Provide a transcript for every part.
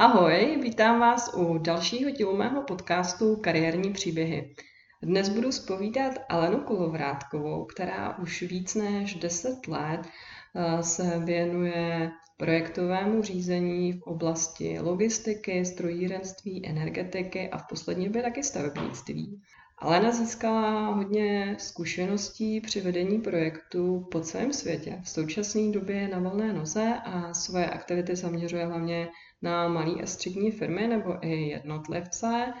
Ahoj, vítám vás u dalšího dílu mého podcastu Kariérní příběhy. Dnes budu spovídat Alenu Kolovrátkovou, která už víc než 10 let eh, se věnuje projektovému řízení v oblasti logistiky, strojírenství, energetiky a v poslední době taky stavebnictví. Alena získala hodně zkušeností při vedení projektů po celém světě. V současné době je na volné noze a svoje aktivity zaměřuje hlavně na malé a střední firmy nebo i jednotlivce.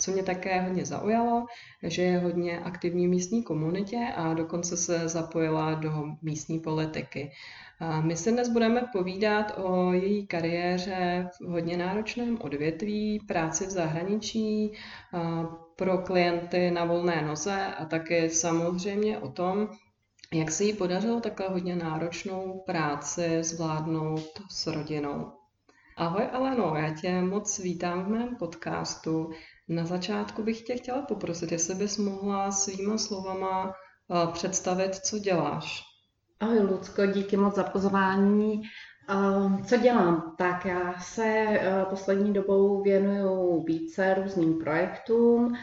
Co mě také hodně zaujalo, že je hodně aktivní v místní komunitě a dokonce se zapojila do místní politiky. My se dnes budeme povídat o její kariéře v hodně náročném odvětví, práci v zahraničí, pro klienty na volné noze a také samozřejmě o tom, jak se jí podařilo takhle hodně náročnou práci zvládnout s rodinou. Ahoj Aleno, já tě moc vítám v mém podcastu. Na začátku bych tě chtěla poprosit, jestli bys mohla svýma slovama eh, představit, co děláš. Ahoj Lucko, díky moc za pozvání. Eh, co dělám? Tak já se eh, poslední dobou věnuju více různým projektům.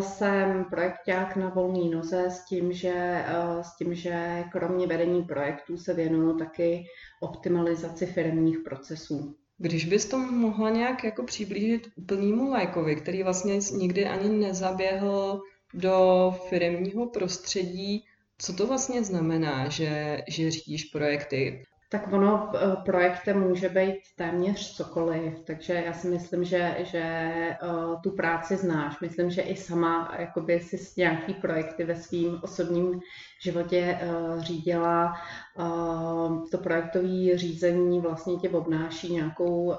Jsem projekták na volné noze s tím, že, s tím, že kromě vedení projektů se věnuju taky optimalizaci firmních procesů. Když bys to mohla nějak jako přiblížit úplnému lajkovi, který vlastně nikdy ani nezaběhl do firmního prostředí, co to vlastně znamená, že, že řídíš projekty? Tak ono eh, projektem může být téměř cokoliv, takže já si myslím, že, že uh, tu práci znáš. Myslím, že i sama jakoby si nějaký projekty ve svém osobním životě řídila. To projektové řízení vlastně tě obnáší nějakou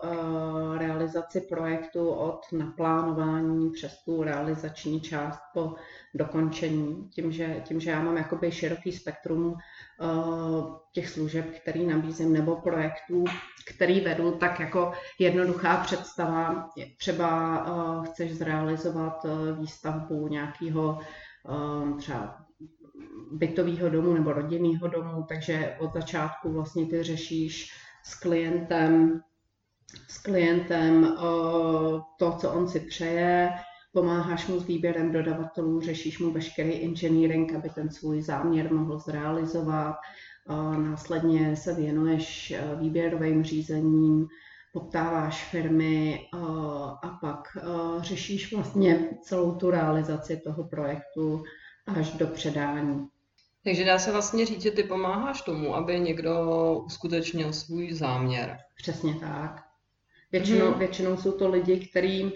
realizaci projektu od naplánování přes tu realizační část po dokončení. Tím, že, tím, že já mám jakoby široký spektrum těch služeb, který nabízím, nebo projektů, který vedu, tak jako jednoduchá představa, třeba uh, chceš zrealizovat uh, výstavbu nějakého třeba bytového domu nebo rodinného domu, takže od začátku vlastně ty řešíš s klientem, s klientem to, co on si přeje, pomáháš mu s výběrem dodavatelů, řešíš mu veškerý engineering, aby ten svůj záměr mohl zrealizovat. Následně se věnuješ e, výběrovým řízením, poptáváš firmy a pak e, řešíš vlastně celou tu realizaci toho projektu až do předání. Takže dá se vlastně říct, že ty pomáháš tomu, aby někdo uskutečnil svůj záměr. Přesně tak. Většinou, hmm. většinou jsou to lidi, kteří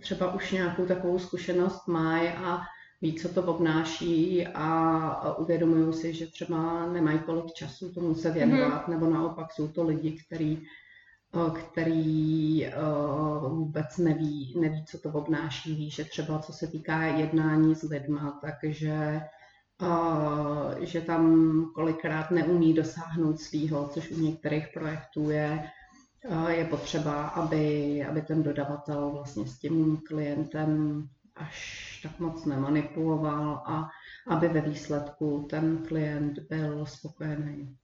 třeba už nějakou takovou zkušenost mají a ví, co to obnáší a uvědomují si, že třeba nemají kolik času tomu se věnovat, mm-hmm. nebo naopak jsou to lidi, kteří který vůbec neví, neví, co to obnáší, ví, že třeba co se týká jednání s lidma, takže že tam kolikrát neumí dosáhnout svýho, což u některých projektů je, je potřeba, aby, aby ten dodavatel vlastně s tím klientem až tak moc nemanipuloval a aby ve výsledku ten klient byl spokojený.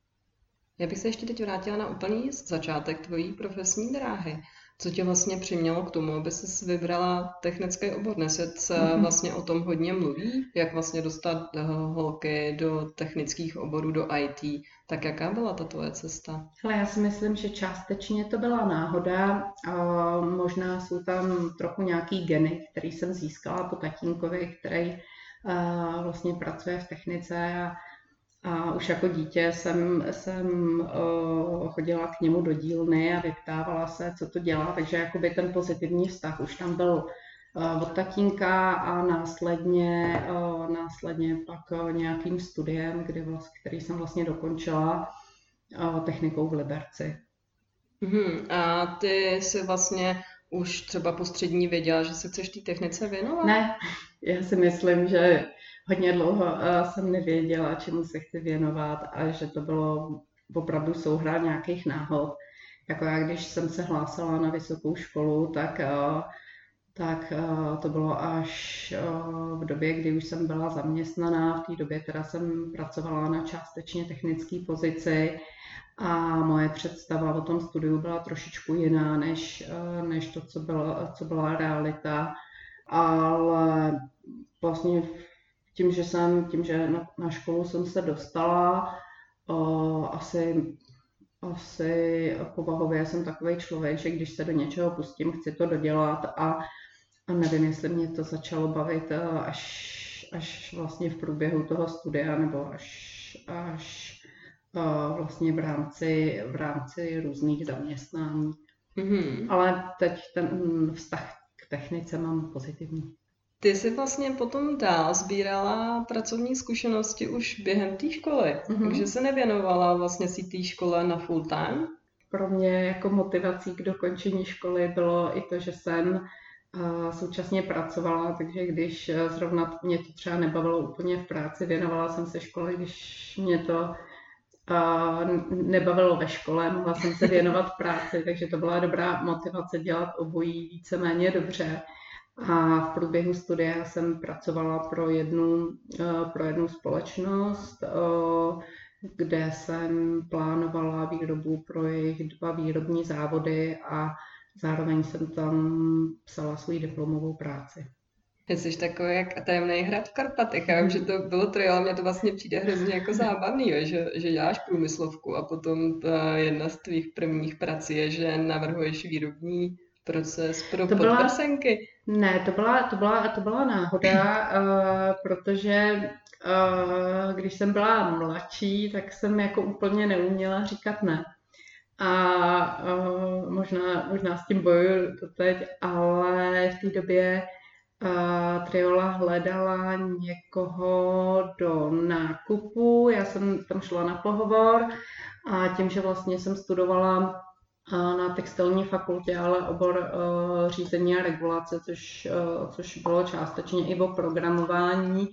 Já bych se ještě teď vrátila na úplný začátek tvojí profesní dráhy. Co tě vlastně přimělo k tomu, aby jsi vybrala technický obor? Dnes se mm-hmm. vlastně o tom hodně mluví, jak vlastně dostat eh, holky do technických oborů, do IT. Tak jaká byla ta tvoje cesta? Hele, já si myslím, že částečně to byla náhoda. A možná jsou tam trochu nějaký geny, který jsem získala po tatínkovi, který eh, vlastně pracuje v technice a a už jako dítě jsem, jsem uh, chodila k němu do dílny a vyptávala se, co to dělá, takže jakoby ten pozitivní vztah už tam byl uh, od tatínka a následně, uh, následně pak uh, nějakým studiem, kdy vlast, který jsem vlastně dokončila uh, technikou v Liberci. Hmm, a ty si vlastně už třeba po střední věděla, že se chceš té technice věnovat? Ne, já si myslím, že hodně dlouho uh, jsem nevěděla, čemu se chci věnovat a že to bylo opravdu souhra nějakých náhod. Jako já, když jsem se hlásila na vysokou školu, tak, uh, tak uh, to bylo až uh, v době, kdy už jsem byla zaměstnaná. V té době teda jsem pracovala na částečně technické pozici a moje představa o tom studiu byla trošičku jiná, než, než to, co byla, co byla realita. Ale vlastně tím, že jsem, tím, že na, na školu jsem se dostala, o, asi, asi povahově jsem takový člověk, že když se do něčeho pustím, chci to dodělat a, a nevím, jestli mě to začalo bavit až, až vlastně v průběhu toho studia nebo až, až vlastně v rámci, v rámci různých zaměstnání. Mm-hmm. Ale teď ten vztah k technice mám pozitivní. Ty jsi vlastně potom dál sbírala pracovní zkušenosti už během té školy, mm-hmm. takže se nevěnovala vlastně si té škole na full time? Pro mě jako motivací k dokončení školy bylo i to, že jsem současně pracovala, takže když zrovna mě to třeba nebavilo úplně v práci, věnovala jsem se škole, když mě to nebavilo ve škole, mohla jsem se věnovat práci, takže to byla dobrá motivace dělat obojí víceméně dobře. A v průběhu studia jsem pracovala pro jednu, eh, pro jednu společnost, eh, kde jsem plánovala výrobu pro jejich dva výrobní závody a zároveň jsem tam psala svou diplomovou práci. Jsi takový jak tajemný hrad v Karpatech. Já vím, že to bylo troj, ale mně to vlastně přijde hrozně jako zábavný, že, že děláš průmyslovku a potom ta jedna z tvých prvních prací je, že navrhuješ výrobní proces pro to byla, podprsenky. Ne, to byla, to byla, to byla náhoda, uh, protože uh, když jsem byla mladší, tak jsem jako úplně neuměla říkat ne. A uh, možná, možná s tím bojuju teď, ale v té době uh, Triola hledala někoho do nákupu. Já jsem tam šla na pohovor a tím, že vlastně jsem studovala na textilní fakultě, ale obor uh, řízení a regulace, což, uh, což bylo částečně i o programování.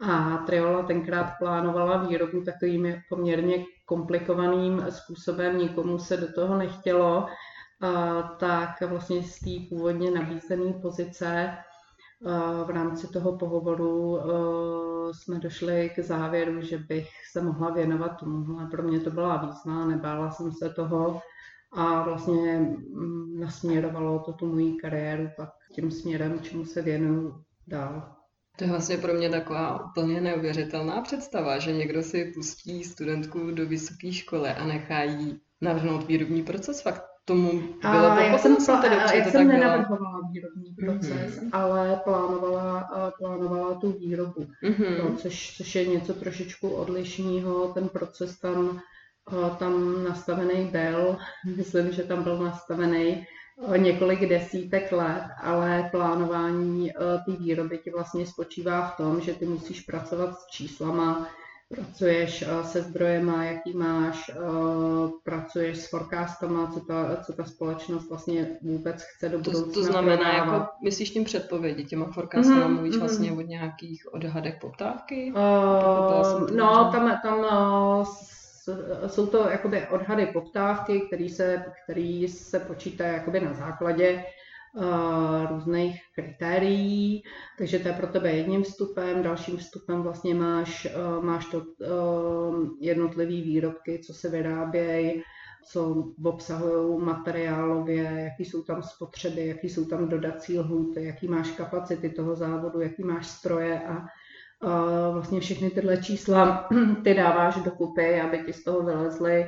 A Triola tenkrát plánovala výrobu takovým poměrně komplikovaným způsobem, nikomu se do toho nechtělo, uh, tak vlastně z té původně nabízené pozice v rámci toho pohovoru jsme došli k závěru, že bych se mohla věnovat tomuhle. Pro mě to byla výzva, nebála jsem se toho a vlastně mm, nasměrovalo to tu moji kariéru pak tím směrem, čemu se věnuju dál. To je vlastně pro mě taková úplně neuvěřitelná představa, že někdo si pustí studentku do vysoké školy a nechá jí navrhnout výrobní proces. Fakt tomu bylo a já jsem, pl- já jsem nenavrhovala výrobní proces, mm-hmm. ale plánovala, plánovala tu výrobu, mm-hmm. no, což, což je něco trošičku odlišného. Ten proces tam tam nastavený byl. Myslím, že tam byl nastavený několik desítek let, ale plánování té výroby ti vlastně spočívá v tom, že ty musíš pracovat s číslama, pracuješ se zdrojema, jaký máš, pracuješ s forecastama, co ta, co ta společnost vlastně vůbec chce do budoucna To, to znamená, jako myslíš tím předpovědi, těma forecastama mm, mluvíš mm. vlastně o nějakých odhadech poptávky? Uh, no, tam, tam jsou to jakoby odhady poptávky, který se, který se počítá jakoby na základě uh, různých kritérií, takže to je pro tebe jedním vstupem, dalším vstupem vlastně máš, uh, máš to uh, jednotlivý výrobky, co se vyrábějí, co obsahují materiálově, jaký jsou tam spotřeby, jaký jsou tam dodací lhůty, jaký máš kapacity toho závodu, jaký máš stroje a vlastně všechny tyhle čísla ty dáváš dokupy, aby ti z toho vylezly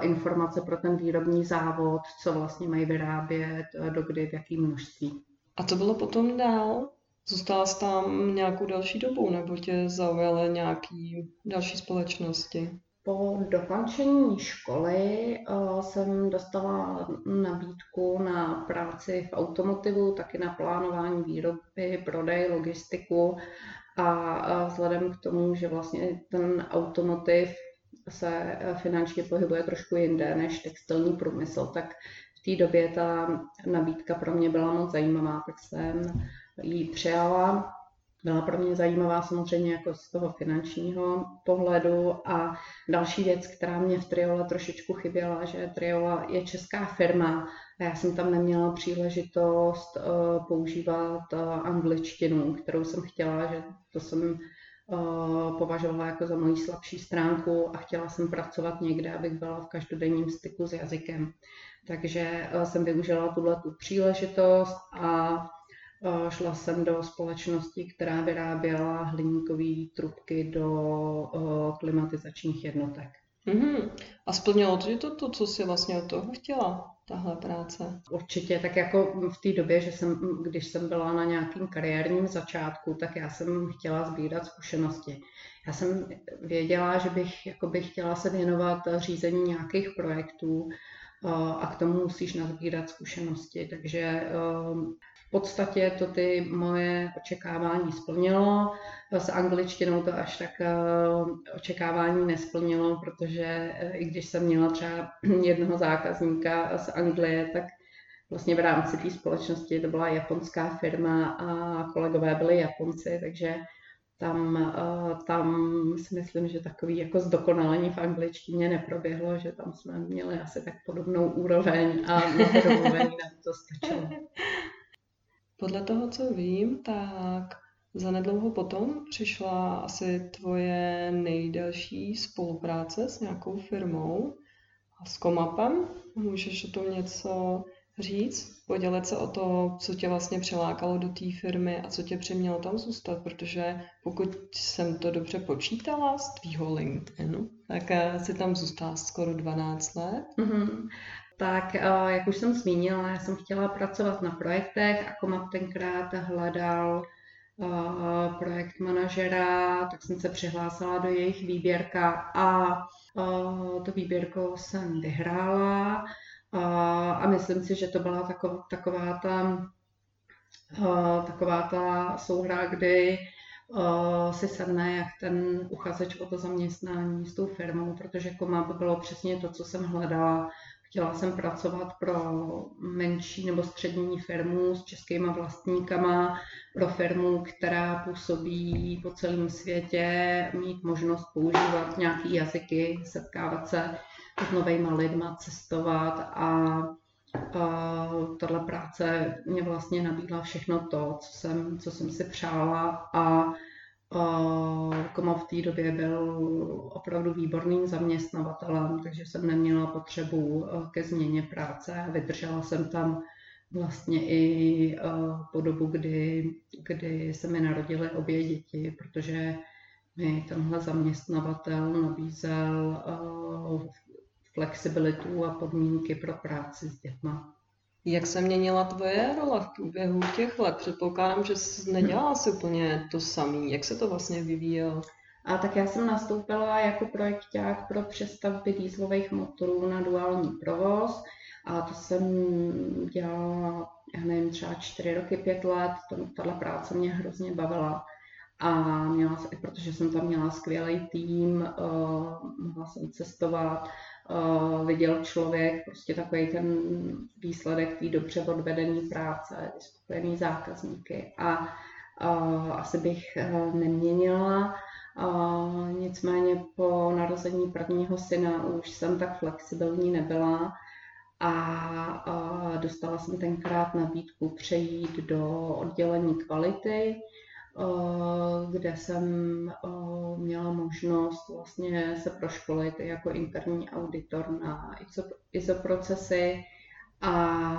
informace pro ten výrobní závod, co vlastně mají vyrábět, dokdy, v jakém množství. A co bylo potom dál? Zůstala jsi tam nějakou další dobu, nebo tě zaujaly nějaký další společnosti? Po dokončení školy uh, jsem dostala nabídku na práci v automotivu, taky na plánování výroby, prodej, logistiku a vzhledem k tomu, že vlastně ten automotiv se e, finančně pohybuje trošku jinde než textilní průmysl, tak v té době ta nabídka pro mě byla moc zajímavá, tak jsem ji přijala. Byla pro mě zajímavá samozřejmě jako z toho finančního pohledu a další věc, která mě v Triola trošičku chyběla, že Triola je česká firma a já jsem tam neměla příležitost uh, používat uh, angličtinu, kterou jsem chtěla, že to jsem považovala jako za moji slabší stránku a chtěla jsem pracovat někde, abych byla v každodenním styku s jazykem. Takže jsem využila tuhle tu příležitost a šla jsem do společnosti, která vyráběla hliníkové trubky do klimatizačních jednotek. Mm-hmm. A splnilo to, to to, co jsi vlastně od toho chtěla, tahle práce? Určitě, tak jako v té době, že jsem, když jsem byla na nějakým kariérním začátku, tak já jsem chtěla sbírat zkušenosti. Já jsem věděla, že bych jakoby chtěla se věnovat řízení nějakých projektů a k tomu musíš nazbírat zkušenosti. Takže v podstatě to ty moje očekávání splnilo. S angličtinou to až tak eh, očekávání nesplnilo, protože eh, i když jsem měla třeba jednoho zákazníka z Anglie, tak vlastně v rámci té společnosti to byla japonská firma a kolegové byli Japonci, takže tam, eh, tam si myslím, že takový jako zdokonalení v angličtině neproběhlo, že tam jsme měli asi tak podobnou úroveň a na to stačilo. Podle toho, co vím, tak zanedlouho potom přišla asi tvoje nejdelší spolupráce s nějakou firmou a s Komapem. Můžeš o tom něco říct? Podělit se o to, co tě vlastně přilákalo do té firmy a co tě přimělo tam zůstat, protože pokud jsem to dobře počítala z tvýho LinkedInu, tak eh, si tam zůstala skoro 12 let. Mm-hmm tak eh, jak už jsem zmínila, já jsem chtěla pracovat na projektech. A Komap tenkrát hledal eh, projekt manažera, tak jsem se přihlásila do jejich výběrka a eh, to výběrko jsem vyhrála. A myslím si, že to byla taková, taková ta taková ta souhra, kdy si sedne jak ten uchazeč o to zaměstnání s tou firmou, protože Komap bylo přesně to, co jsem hledala Chtěla jsem pracovat pro menší nebo střední firmu s českýma vlastníkama, pro firmu, která působí po celém světě, mít možnost používat nějaké jazyky, setkávat se s novými lidmi, cestovat a tahle práce mě vlastně nabídla všechno to, co jsem, co jsem si přála a Koma v té době byl opravdu výborným zaměstnavatelem, takže jsem neměla potřebu eh, ke změně práce. Vydržela jsem tam vlastně i eh, po dobu, kdy, kdy se mi narodily obě děti, protože mi tenhle zaměstnavatel nabízel eh, flexibilitu a podmínky pro práci s dětma. Jak se měnila tvoje role v průběhu těch let? Předpokládám, že jsi nedělala si úplně to samý. Jak se to vlastně vyvíjelo? A tak já jsem nastoupila jako projekták pro přestavby dýzlových motorů na duální provoz a to jsem dělala, já nevím, třeba čtyři roky, pět let. Tato práce mě hrozně bavila. A měla, protože jsem tam měla skvělý tým, uh, mohla jsem cestovat, uh, viděl člověk prostě takový ten výsledek té dobře odvedené práce, spokojený zákazníky. A uh, asi bych uh, neměnila. Uh, nicméně po narození prvního syna už jsem tak flexibilní nebyla a uh, dostala jsem tenkrát nabídku přejít do oddělení kvality, kde jsem eh, měla možnost vlastně se proškolit jako interní auditor na ISO, ISO procesy a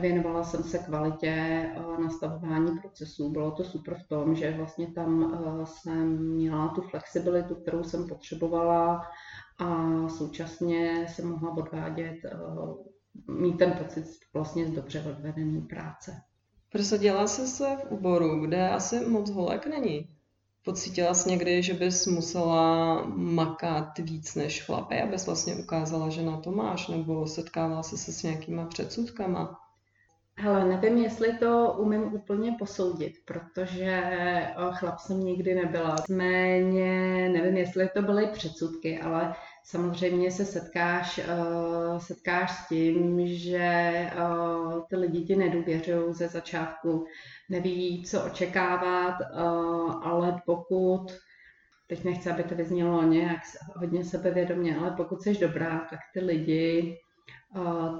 věnovala jsem se kvalitě eh, nastavování procesů. Bylo to super v tom, že vlastně tam jsem měla tu flexibilitu, kterou jsem potřebovala a současně jsem mohla odvádět, mít ten pocit vlastně z dobře odvedené práce. Prosadila jsi se v oboru, kde asi moc holek není. Pocítila jsi někdy, že bys musela makat víc než chlapy, abys vlastně ukázala, že na to máš, nebo setkávala jsi se s nějakýma předsudkama? Hele, nevím, jestli to umím úplně posoudit, protože chlap jsem nikdy nebyla. Méně, nevím, jestli to byly předsudky, ale samozřejmě se setkáš, uh, setkáš s tím, že uh, ty lidi ti nedůvěřují ze začátku, neví, co očekávat, uh, ale pokud, teď nechci, aby to vyznělo nějak hodně sebevědomě, ale pokud jsi dobrá, tak ty lidi,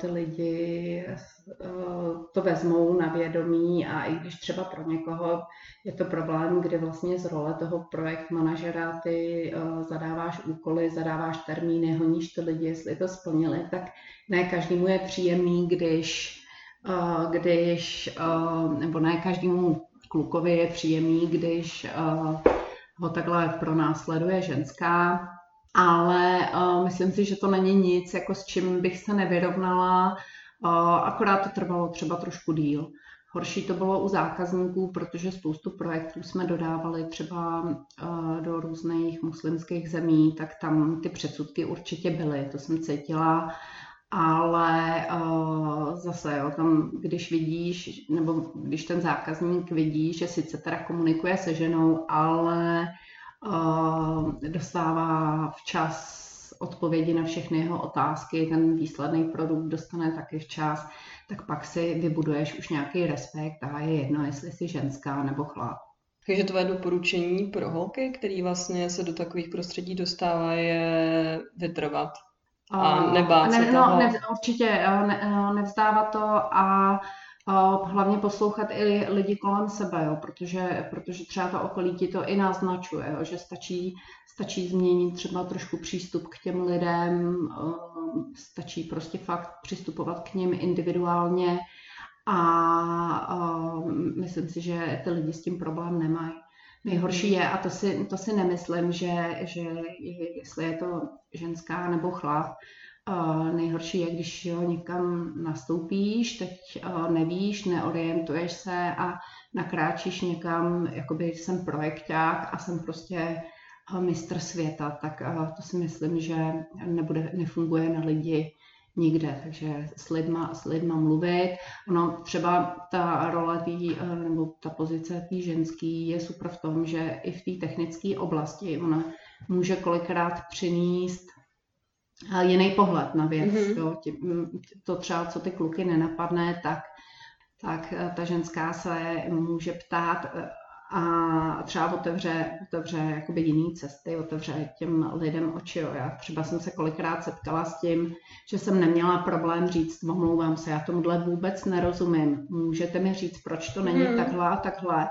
ty lidi uh, to vezmou na vědomí a i když třeba pro někoho je to problém, kdy vlastně z role toho projekt manažera ty uh, zadáváš úkoly, zadáváš termíny, honíš ty lidi, jestli to splnili, tak ne každému je příjemný, když, uh, když nebo ne každému klukovi je příjemný, když ho takhle pronásleduje ženská, ale uh, myslím si, že to není nic, jako s čím bych se nevyrovnala, uh, akorát to trvalo třeba trošku díl. Horší to bylo u zákazníků, protože spoustu projektů jsme dodávali třeba uh, do různých muslimských zemí, tak tam ty předsudky určitě byly, to jsem cítila, ale uh, zase, jo, tam, když vidíš, nebo když ten zákazník vidí, že sice teda komunikuje se ženou, ale dostává včas odpovědi na všechny jeho otázky, ten výsledný produkt dostane taky včas, tak pak si vybuduješ už nějaký respekt a je jedno, jestli jsi ženská nebo chlap. Takže tvoje doporučení pro holky, který vlastně se do takových prostředí dostává, je vytrvat a nebát ne, se no, toho. Ne, určitě ne, nevzdávat to a hlavně poslouchat i lidi kolem sebe, jo, protože, protože třeba to okolí ti to i naznačuje, jo, že stačí, stačí změnit třeba trošku přístup k těm lidem, stačí prostě fakt přistupovat k ním individuálně a myslím si, že ty lidi s tím problém nemají. Nejhorší je, a to si, to si nemyslím, že, že jestli je to ženská nebo chlap, nejhorší je, když jo, někam nastoupíš, teď nevíš, neorientuješ se a nakráčíš někam, jakoby jsem projekták a jsem prostě mistr světa, tak to si myslím, že nebude, nefunguje na lidi nikde, takže s lidma, s lidma mluvit. Ono třeba ta role tý, nebo ta pozice té ženský je super v tom, že i v té technické oblasti ona může kolikrát přinést jiný pohled na věc. Mm-hmm. Jo. To třeba, co ty kluky nenapadne, tak, tak eh, ta ženská se může ptát eh, a třeba otevře, otevře jakoby jiný cesty, otevře těm lidem oči. Jo. Já třeba jsem se kolikrát setkala s tím, že jsem neměla problém říct, omlouvám se, já tomuhle vůbec nerozumím. Můžete mi říct, proč to není hmm. takhle a takhle.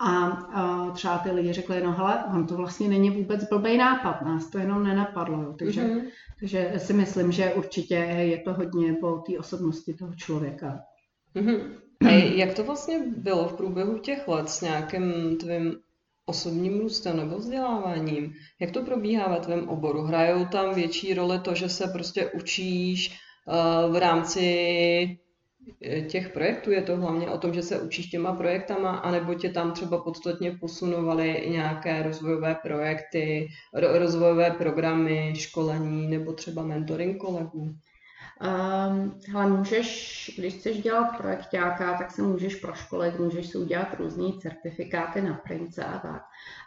A, a třeba ty lidi řekli, no hele, on to vlastně není vůbec blbý nápad, nás to jenom nenapadlo. Jo. Takže, hmm. takže si myslím, že určitě je to hodně po té osobnosti toho člověka. Hmm. A jak to vlastně bylo v průběhu těch let s nějakým tvým osobním růstem nebo vzděláváním? Jak to probíhá ve tvém oboru? Hrajou tam větší roli to, že se prostě učíš uh, v rámci eh, těch projektů? Je to hlavně o tom, že se učíš těma projektama, anebo tě tam třeba podstatně posunovaly nějaké rozvojové projekty, rozvojové programy, školení nebo třeba mentoring kolegů? Um, hele, můžeš, když chceš dělat projektáka, tak se můžeš proškolit, můžeš si udělat různé certifikáty na prince a tak.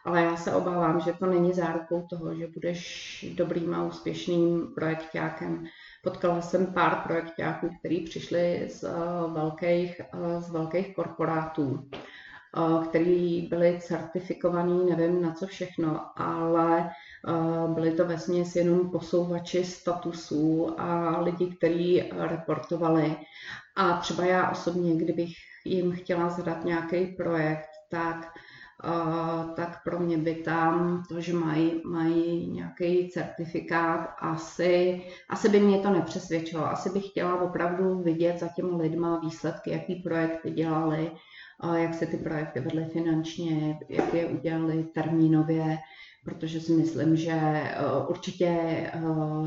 Ale já se obávám, že to není zárukou toho, že budeš dobrým a úspěšným projektákem. Potkala jsem pár projektáků, kteří přišli z uh, velkých, uh, z velkých korporátů, který byli certifikovaní, nevím na co všechno, ale Byli to vesměs jenom posouvači statusů a lidi, kteří reportovali. A třeba já osobně, kdybych jim chtěla zadat nějaký projekt, tak tak pro mě by tam to, že mají, mají nějaký certifikát, asi, asi by mě to nepřesvědčilo. Asi bych chtěla opravdu vidět za těmi lidma výsledky, jaký projekty dělali, jak se ty projekty vedly finančně, jak je udělali termínově, protože si myslím, že eh, určitě eh,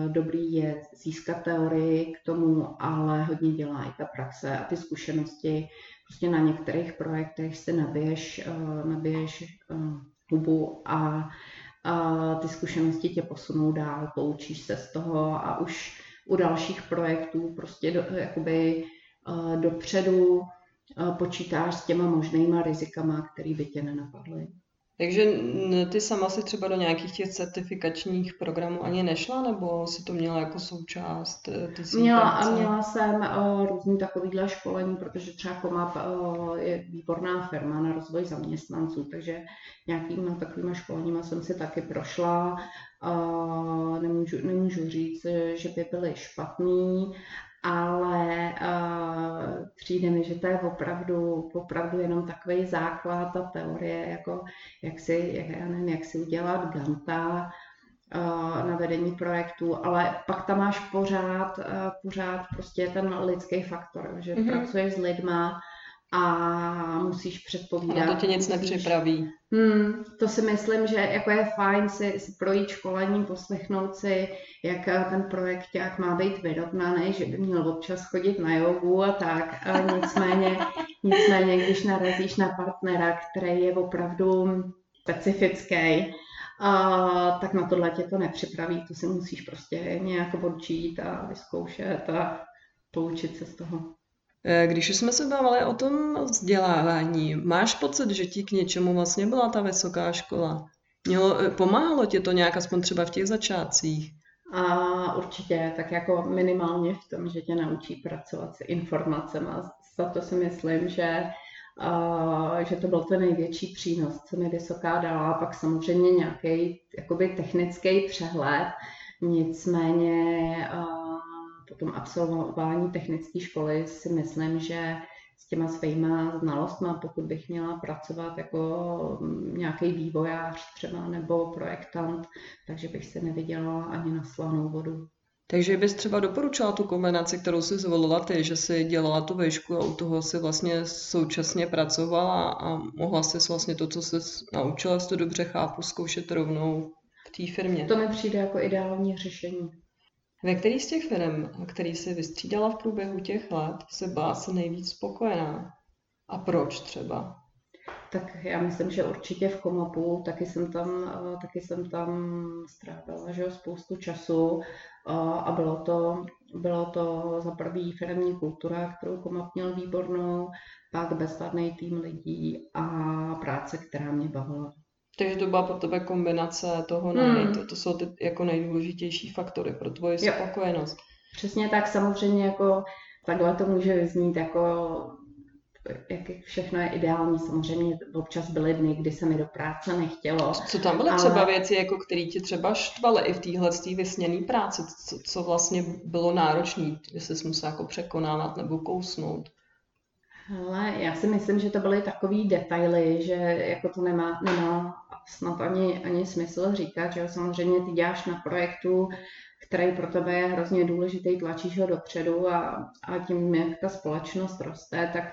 dobrý je získat teorii k tomu, ale hodně dělá i ta praxe a ty zkušenosti. Prostě na některých projektech si nabiješ, eh, nabiješ hubu a, a ty zkušenosti tě posunou dál, poučíš se z toho a už u dalších projektů prostě do, jakoby dopředu počítáš s těma možnýma rizikama, které by tě nenapadly. Takže ty sama si třeba do nějakých těch certifikačních programů ani nešla, nebo si to měla jako součást eh, ty Měla a měla jsem uh, různý takovýhle školení, protože třeba Komap uh, je výborná firma na rozvoj zaměstnanců, takže nějakýma takovýma školeníma jsem si taky prošla. Uh, nemůžu, nemůžu říct, že by byly špatný, ale uh, přijde mi, že to je opravdu, opravdu jenom takový základ, ta teorie, jako jak si, jak, já nevím, jak si udělat Ganta, na vedení projektu, ale pak tam máš pořád, pořád prostě ten lidský faktor, že mm-hmm. pracuješ s lidma, a musíš předpovídat. A to tě nic musíš... nepřipraví. Hmm, to si myslím, že jako je fajn si, si projít školením, poslechnout si, jak ten projekt jak má být vyrovnaný, že by měl občas chodit na jogu a tak. A nicméně, nicméně, když narazíš na partnera, který je opravdu specifický, a, tak na tohle tě to nepřipraví, to si musíš prostě nějak odčít a vyzkoušet a poučit se z toho. Eh, když jsme se bavili o tom vzdělávání, máš pocit, že ti k něčemu vlastně byla ta vysoká škola? Mělo, eh, pomáhalo ti to nějak aspoň třeba v těch začátcích? A určitě, tak jako minimálně v tom, že tě naučí pracovat s informacemi. Za to si myslím, že, a, že to byl ten největší přínos, co mi vysoká dala. A pak samozřejmě nějaký technický přehled. Nicméně a, po tom absolvování technické školy si myslím, že s těma svýma znalostma, pokud bych měla pracovat jako nějaký vývojář třeba nebo projektant, takže bych se nevydělala ani na slanou vodu. Takže bys třeba doporučila tu kombinaci, kterou si zvolila ty, že si dělala tu vešku a u toho si vlastně současně pracovala a mohla si vlastně to, co jsi naučila, to dobře chápu, zkoušet rovnou v té firmě. To mi přijde jako ideální řešení. Ve který z těch firm, který si vystřídala v průběhu těch let, se byla se nejvíc spokojená? A proč třeba? Tak já myslím, že určitě v Komapu, taky jsem tam, eh, taky jsem tam strávila že spoustu času eh, a bylo to, bylo to za prvý firmní kultura, kterou Komap měl výbornou, pak bezvadný tým lidí a práce, která mě bavila. Takže to byla pro tebe kombinace toho, hmm. to, to jsou ty jako nejdůležitější faktory pro tvoji jo. spokojenost. Přesně tak, samozřejmě jako takhle to může vyznít jako jak všechno je ideální. Samozřejmě občas byly dny, kdy se mi do práce nechtělo. Co tam byly ale... třeba věci, jako které ti třeba štvaly i v téhle vysněné práci? Co, co vlastně bylo náročné, jestli jsi musel jako překonávat nebo kousnout? Ale já si myslím, že to byly takové detaily, že jako to nemá, nemá snad ani, ani smysl říkat, že samozřejmě ty děláš na projektu, který pro tebe je hrozně důležitý, tlačíš ho dopředu a, a tím, jak ta společnost roste, tak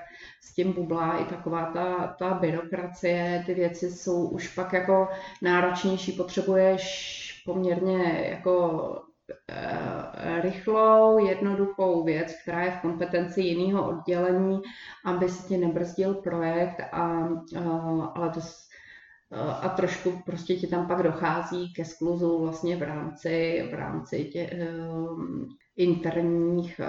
s tím bublá i taková ta, ta byrokracie, ty věci jsou už pak jako náročnější, potřebuješ poměrně jako Eh, rychlou, jednoduchou věc, která je v kompetenci jiného oddělení, aby se ti nebrzdil projekt, a, eh, ale to a trošku prostě ti tam pak dochází ke skluzu vlastně v rámci, v rámci tě, interních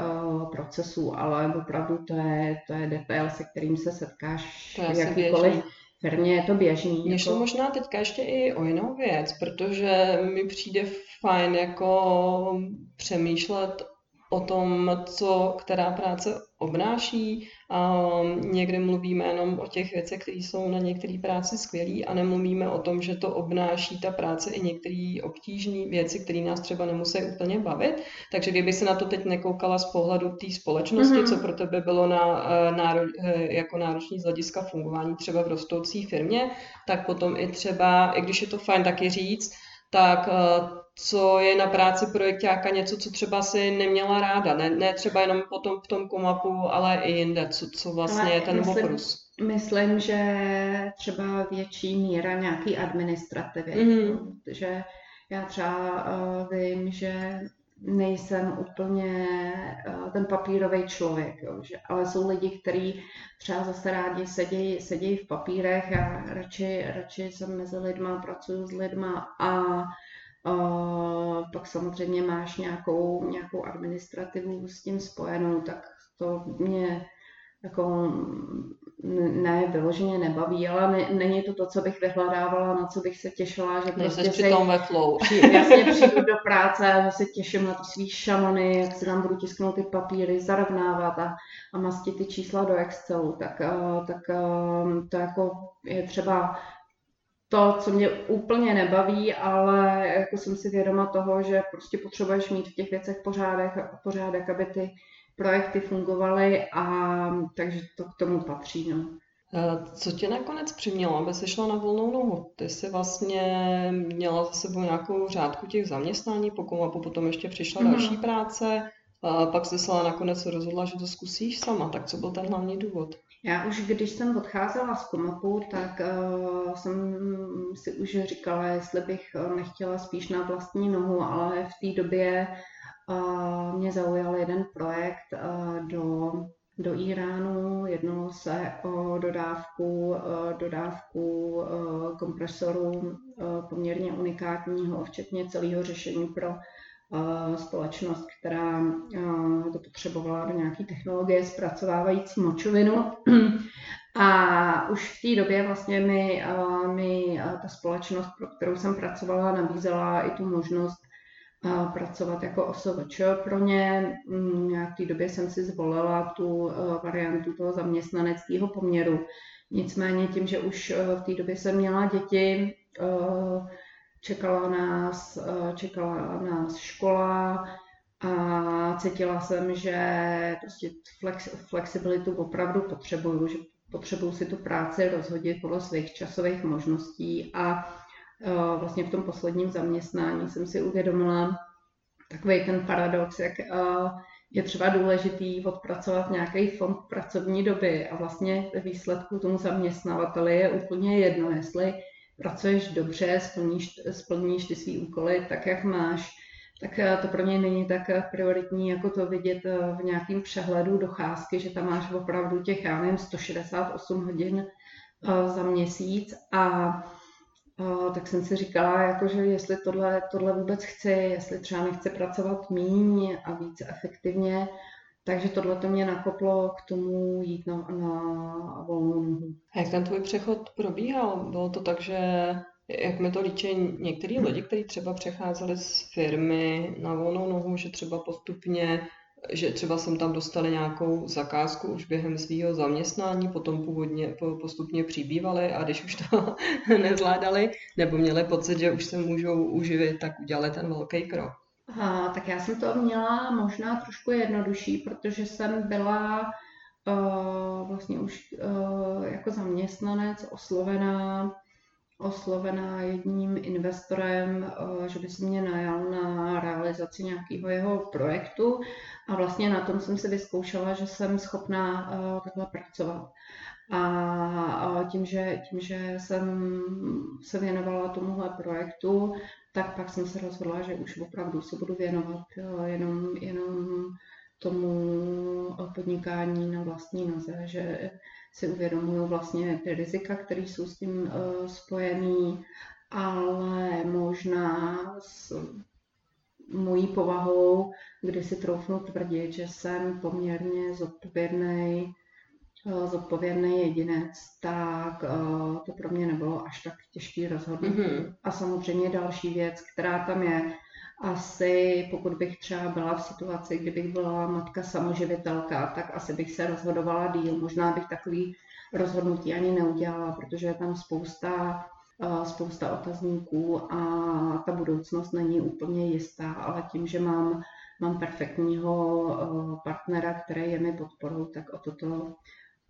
procesů, ale opravdu to je, to je detail, se kterým se setkáš v jakýkoliv firmě je to běžný. Mě jako... možná teďka ještě i o jinou věc, protože mi přijde fajn jako přemýšlet o tom, co která práce obnáší. A někdy mluvíme jenom o těch věcech, které jsou na některé práci skvělé a nemluvíme o tom, že to obnáší ta práce i některé obtížné věci, které nás třeba nemusí úplně bavit. Takže kdyby se na to teď nekoukala z pohledu té společnosti, mm-hmm. co pro tebe bylo na, eh, náro, eh, jako náročný z hlediska fungování třeba v rostoucí firmě, tak potom i třeba, i když je to fajn taky říct, tak eh, co je na práci projektáka něco, co třeba si neměla ráda. Ne, ne třeba jenom potom v tom komapu, ale i jinde, co, co vlastně ale je ten myslím, oprus. Myslím, že třeba větší míra nějaký administrativy. Mm-hmm. Že já třeba uh, vím, že nejsem úplně uh, ten papírový člověk, jo, že, ale jsou lidi, kteří třeba zase rádi sedí, sedí v papírech, já radši, radši jsem mezi lidma, pracuji s lidma a Uh, pak samozřejmě máš nějakou, nějakou administrativu s tím spojenou, tak to mě jako ne vyloženě nebaví, ale ne, není to to, co bych vyhledávala, na co bych se těšila, že prostě si, tom ve flow. Při, jasně přijdu do práce a se těším na ty svý šanony, jak si tam budu tisknout ty papíry, zarovnávat a, a mastit ty čísla do Excelu, tak, uh, tak uh, to jako je třeba to, co mě úplně nebaví, ale jako jsem si vědoma toho, že prostě potřebuješ mít v těch věcech pořádek, pořádek aby ty projekty fungovaly a takže to k tomu patří. No. Co tě nakonec přimělo, aby jsi šla na volnou nohu? Ty jsi vlastně měla za sebou nějakou řádku těch zaměstnání, pokud a potom ještě přišla mm. další práce, a pak jsi se nakonec rozhodla, že to zkusíš sama. Tak co byl ten hlavní důvod? Já už, když jsem odcházela z Komapu, tak uh, jsem si už říkala, jestli bych nechtěla spíš na vlastní nohu, ale v té době uh, mě zaujal jeden projekt uh, do do Iránu. Jednalo se o dodávku, eh, dodávku eh, kompresoru eh, poměrně unikátního, včetně celého řešení pro společnost, která to potřebovala do nějaké technologie zpracovávající močovinu. A už v té době vlastně mi, mi ta společnost, pro kterou jsem pracovala, nabízela i tu možnost pracovat jako OSVČ pro ně. Mm, v té době jsem si zvolila tu eh, variantu toho zaměstnaneckého poměru. Nicméně tím, že už eh, v té době jsem měla děti, eh, čekala nás, čekala nás škola a cítila jsem, že prostě flex, flexibilitu opravdu potřebuju, že potřebuju si tu práci rozhodit podle svých časových možností a Eh, vlastně v tom posledním zaměstnání jsem si uvědomila takový ten paradox, jak eh, je třeba důležitý odpracovat nějaký fond pracovní doby a vlastně ve výsledku tomu zaměstnavateli je úplně jedno, jestli pracuješ dobře, splníš, splníš ty svý úkoly tak, jak máš, tak eh, to pro mě není tak prioritní, jako to vidět v nějakém přehledu docházky, že tam máš opravdu těch, já nevím, 168 hodin za měsíc. A tak jsem si říkala, jako, že jestli tohle, tohle vůbec chci, jestli třeba nechci pracovat míň a více efektivně, takže tohle to mě nakoplo k tomu jít na, na volnou nohu. A jak ten tvůj přechod probíhal? Bylo to tak, že jak mi to líčí některý lidi, kteří třeba přecházeli z firmy na volnou nohu, že třeba postupně že třeba jsem tam dostali nějakou zakázku už během svého zaměstnání, potom původně postupně přibývali a když už to nezvládali, nebo měli pocit, že už se můžou uživit, tak udělali ten velký krok. Aha, tak já jsem to měla možná trošku jednodušší, protože jsem byla uh, vlastně už uh, jako zaměstnanec oslovená oslovená jedním investorem, eh, že by si mě najal na realizaci nějakého jeho projektu a vlastně na tom jsem si vyzkoušela, že jsem schopná eh, takhle pracovat. A tím, že, tím, že jsem se věnovala tomuhle projektu, tak pak jsem se rozhodla, že už opravdu se budu věnovat eh, jenom, jenom tomu podnikání na vlastní noze, že si uvědomuju vlastně ty rizika, které jsou s tím uh, spojený, ale možná s mojí povahou, kdy si troufnu tvrdit, že jsem poměrně zodpovědný zodpovědný jedinec, tak uh, to pro mě nebylo až tak těžký rozhodnutí. Mm-hmm. A samozřejmě další věc, která tam je, asi pokud bych třeba byla v situaci, kdybych byla matka samoživitelka, tak asi bych se rozhodovala díl. Možná bych takový rozhodnutí ani neudělala, protože je tam spousta, eh, spousta otazníků a ta budoucnost není úplně jistá, ale tím, že mám, mám perfektního eh, partnera, který je mi podporou, tak o toto,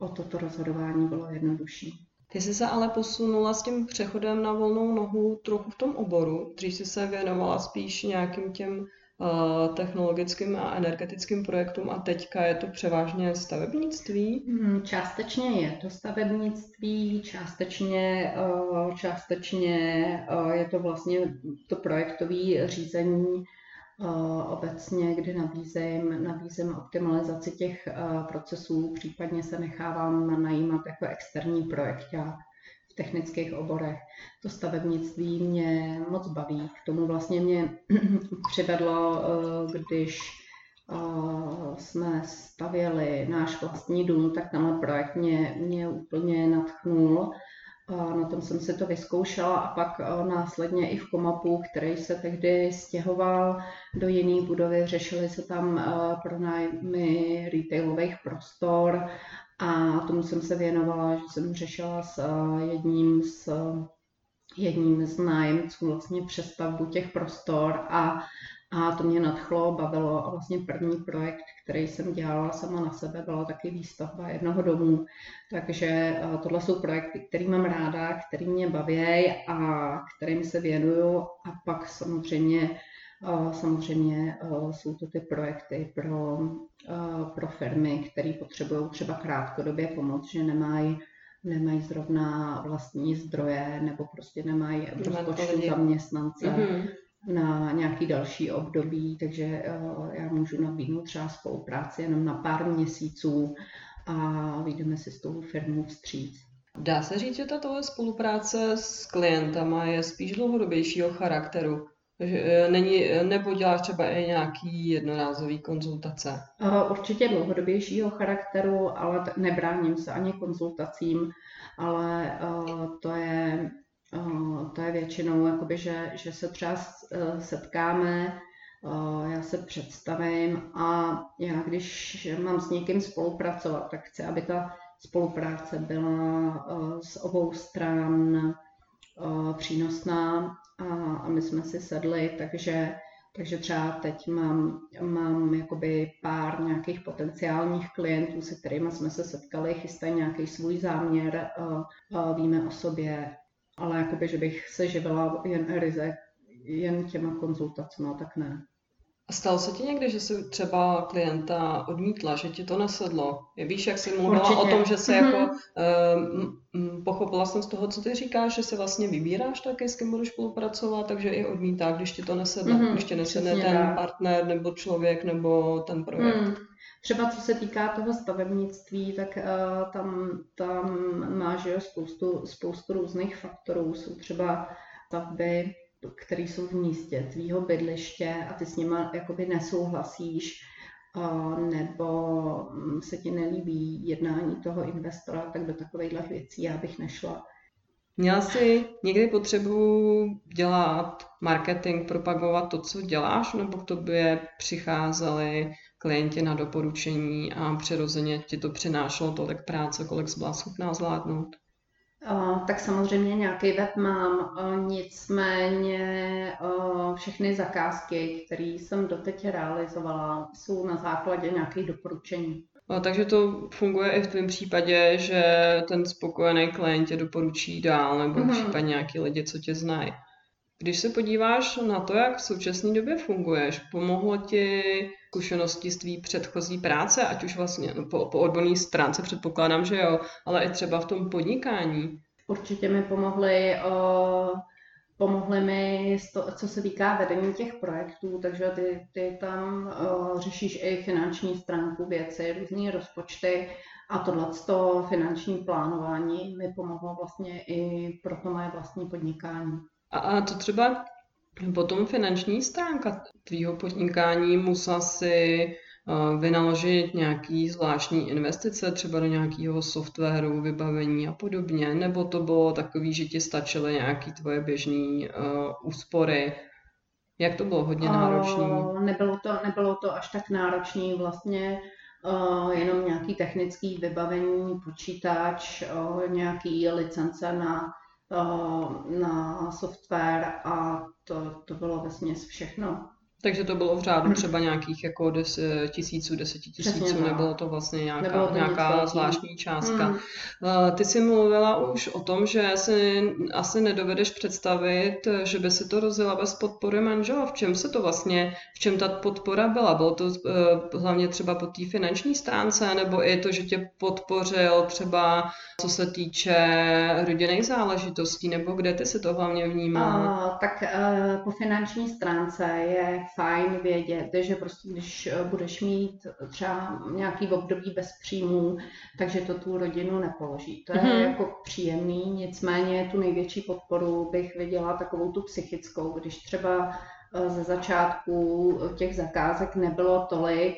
o toto rozhodování bylo jednodušší. Ty jsi se ale posunula s tím přechodem na volnou nohu trochu v tom oboru. Dřív jsi se věnovala spíš nějakým těm uh, technologickým a energetickým projektům a teďka je to převážně stavebnictví? Hmm, částečně je to stavebnictví, částečně, uh, částečně uh, je to vlastně to projektové řízení obecně, kdy nabízím, nabízím optimalizaci těch procesů, případně se nechávám najímat jako externí projekt v technických oborech. To stavebnictví mě moc baví. K tomu vlastně mě přivedlo, když jsme stavěli náš vlastní dům, tak tenhle projekt mě, mě úplně natchnul na tom jsem si to vyzkoušela a pak následně i v Komapu, který se tehdy stěhoval do jiné budovy, řešily se tam pronájmy retailových prostor a tomu jsem se věnovala, že jsem řešila s jedním z jedním z nájemců vlastně přestavbu těch prostor a A to mě nadchlo, bavilo a vlastně první projekt, který jsem dělala sama na sebe, byla taky výstavba jednoho domu. Takže eh, tohle jsou projekty, které mám ráda, které mě baví a kterým se věnuju. A pak samozřejmě, eh, samozřejmě eh, jsou to ty projekty pro, pro firmy, které potřebují třeba krátkodobě pomoc, že nemají nemají zrovna vlastní zdroje nebo prostě nemají rozpočtu zaměstnance. Mm-hmm na nějaký další období, takže eh, já můžu nabídnout třeba spolupráci jenom na pár měsíců a vyjdeme si s tou firmou vstříc. Dá se říct, že tato spolupráce s klientama je spíš dlouhodobějšího charakteru? Že eh, není, nebo děláš třeba i nějaký jednorázový konzultace? Eh, určitě dlouhodobějšího charakteru, ale nebráním se ani konzultacím, ale to je to je většinou, jakoby, že, že se třeba eh, setkáme, eh, já se představím a já když mám s někým spolupracovat, tak chci, aby ta spolupráce byla z obou stran přínosná a, a my jsme si sedli, takže, takže třeba teď mám, mám jakoby pár nějakých potenciálních klientů, se kterými jsme se setkali, chystají nějaký svůj záměr, víme o sobě ale jakoby, že bych se živila jen ryze, jen těma konzultacemi, tak ne. Stalo se ti někdy, že jsi třeba klienta odmítla, že ti to nesedlo? Je, víš, jak jsi mluvila Určitě. o tom, že se mm-hmm. jako um, pochopila jsem z toho, co ty říkáš, že si vlastně vybíráš taky, s kým budeš spolupracovat, takže i odmítá, když ti to nesedne, mm-hmm. když ti nesedne ten tak. partner nebo člověk nebo ten projekt. Mm. Třeba co se týká toho stavebnictví, tak uh, tam, tam máš jo, spoustu, spoustu různých faktorů. Jsou třeba stavby, které jsou v místě tvýho bydliště a ty s nima jakoby nesouhlasíš, uh, nebo mm, se ti nelíbí jednání toho investora, tak do takovýchhle věcí já bych nešla. Měla jsi někdy potřebu dělat marketing, propagovat to, co děláš, nebo k tobě přicházeli klienti na doporučení a přirozeně ti to přinášelo tolik práce, kolik jsi byla schopná zvládnout? Tak samozřejmě nějaký web mám, nicméně všechny zakázky, které jsem doteď realizovala, jsou na základě nějakých doporučení. takže to funguje i v tvém případě, že ten spokojený klient tě doporučí dál, nebo mm-hmm. případně nějaký lidi, co tě znají. Když se podíváš na to, jak v současné době funguješ, pomohlo ti zkušenosti z tvý předchozí práce, ať už vlastně no, po, po odborné stránce předpokládám, že jo, ale i třeba v tom podnikání? Určitě mi pomohly, o, pomohly mi, to, co se týká vedení těch projektů, takže ty, ty tam o, řešíš i finanční stránku věci, různé rozpočty a tohle finanční plánování mi pomohlo vlastně i pro to moje vlastní podnikání. A, a to třeba potom finanční stránka tvýho podnikání musela si uh, vynaložit nějaký zvláštní investice, třeba do nějakého softwaru, vybavení a podobně, nebo to bylo takový, že ti stačily nějaký tvoje běžné uh, úspory, jak to bylo hodně náročné? Uh, nebylo, to, nebylo to až tak náročné, vlastně uh, jenom nějaký technický vybavení, počítač, uh, nějaký licence na Eh, na software a to, to bylo vlastně všechno. Takže to bylo v řádu hmm. třeba nějakých jako des, tisíců, deseti tisíců, nebylo to vlastně nějaká, to nějaká zvláštní částka. Hmm. Ty jsi mluvila už o tom, že si asi nedovedeš představit, že by si to rozjela bez podpory manžela. V čem se to vlastně, v čem ta podpora byla? Bylo to eh, hlavně třeba po té finanční stránce, nebo i to, že tě podpořil třeba co se týče rodinných záležitostí, nebo kde ty si to hlavně vnímala? Tak po finanční stránce je fajn vědět, že prostě když eh, budeš mít třeba nějaký období bez příjmů, takže to tu rodinu nepoloží. To je mm-hmm. jako příjemný, nicméně tu největší podporu bych viděla takovou tu psychickou, když třeba eh, ze začátku těch zakázek nebylo tolik,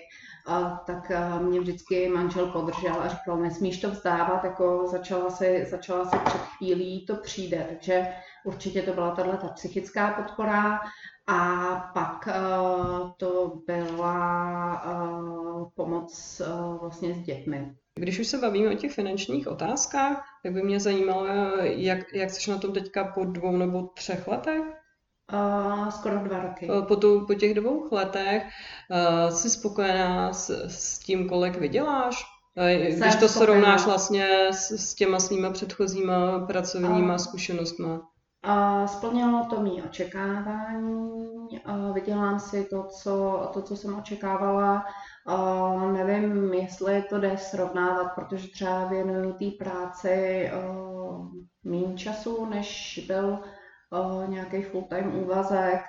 a tak eh, mě vždycky manžel podržel a říkal, nesmíš to vzdávat, jako začala se, začala se před chvílí, to přijde. Takže určitě to byla tahle ta psychická podpora a pak uh, to byla uh, pomoc uh, vlastně s dětmi. Když už se bavíme o těch finančních otázkách, tak by mě zajímalo, jak, jak jsi na tom teďka po dvou nebo třech letech? Uh, skoro dva roky. Po, tu, po těch dvou letech uh, jsi spokojená s, s tím, kolik vyděláš? Když to srovnáš vlastně s, s těma svýma předchozíma pracovníma uh, zkušenostmi? Uh, splnilo to mý očekávání, uh, vydělám si to, co, to, co jsem očekávala. Uh, nevím, jestli to jde srovnávat, protože třeba věnuju té práci méně času, než byl nějaký full-time úvazek,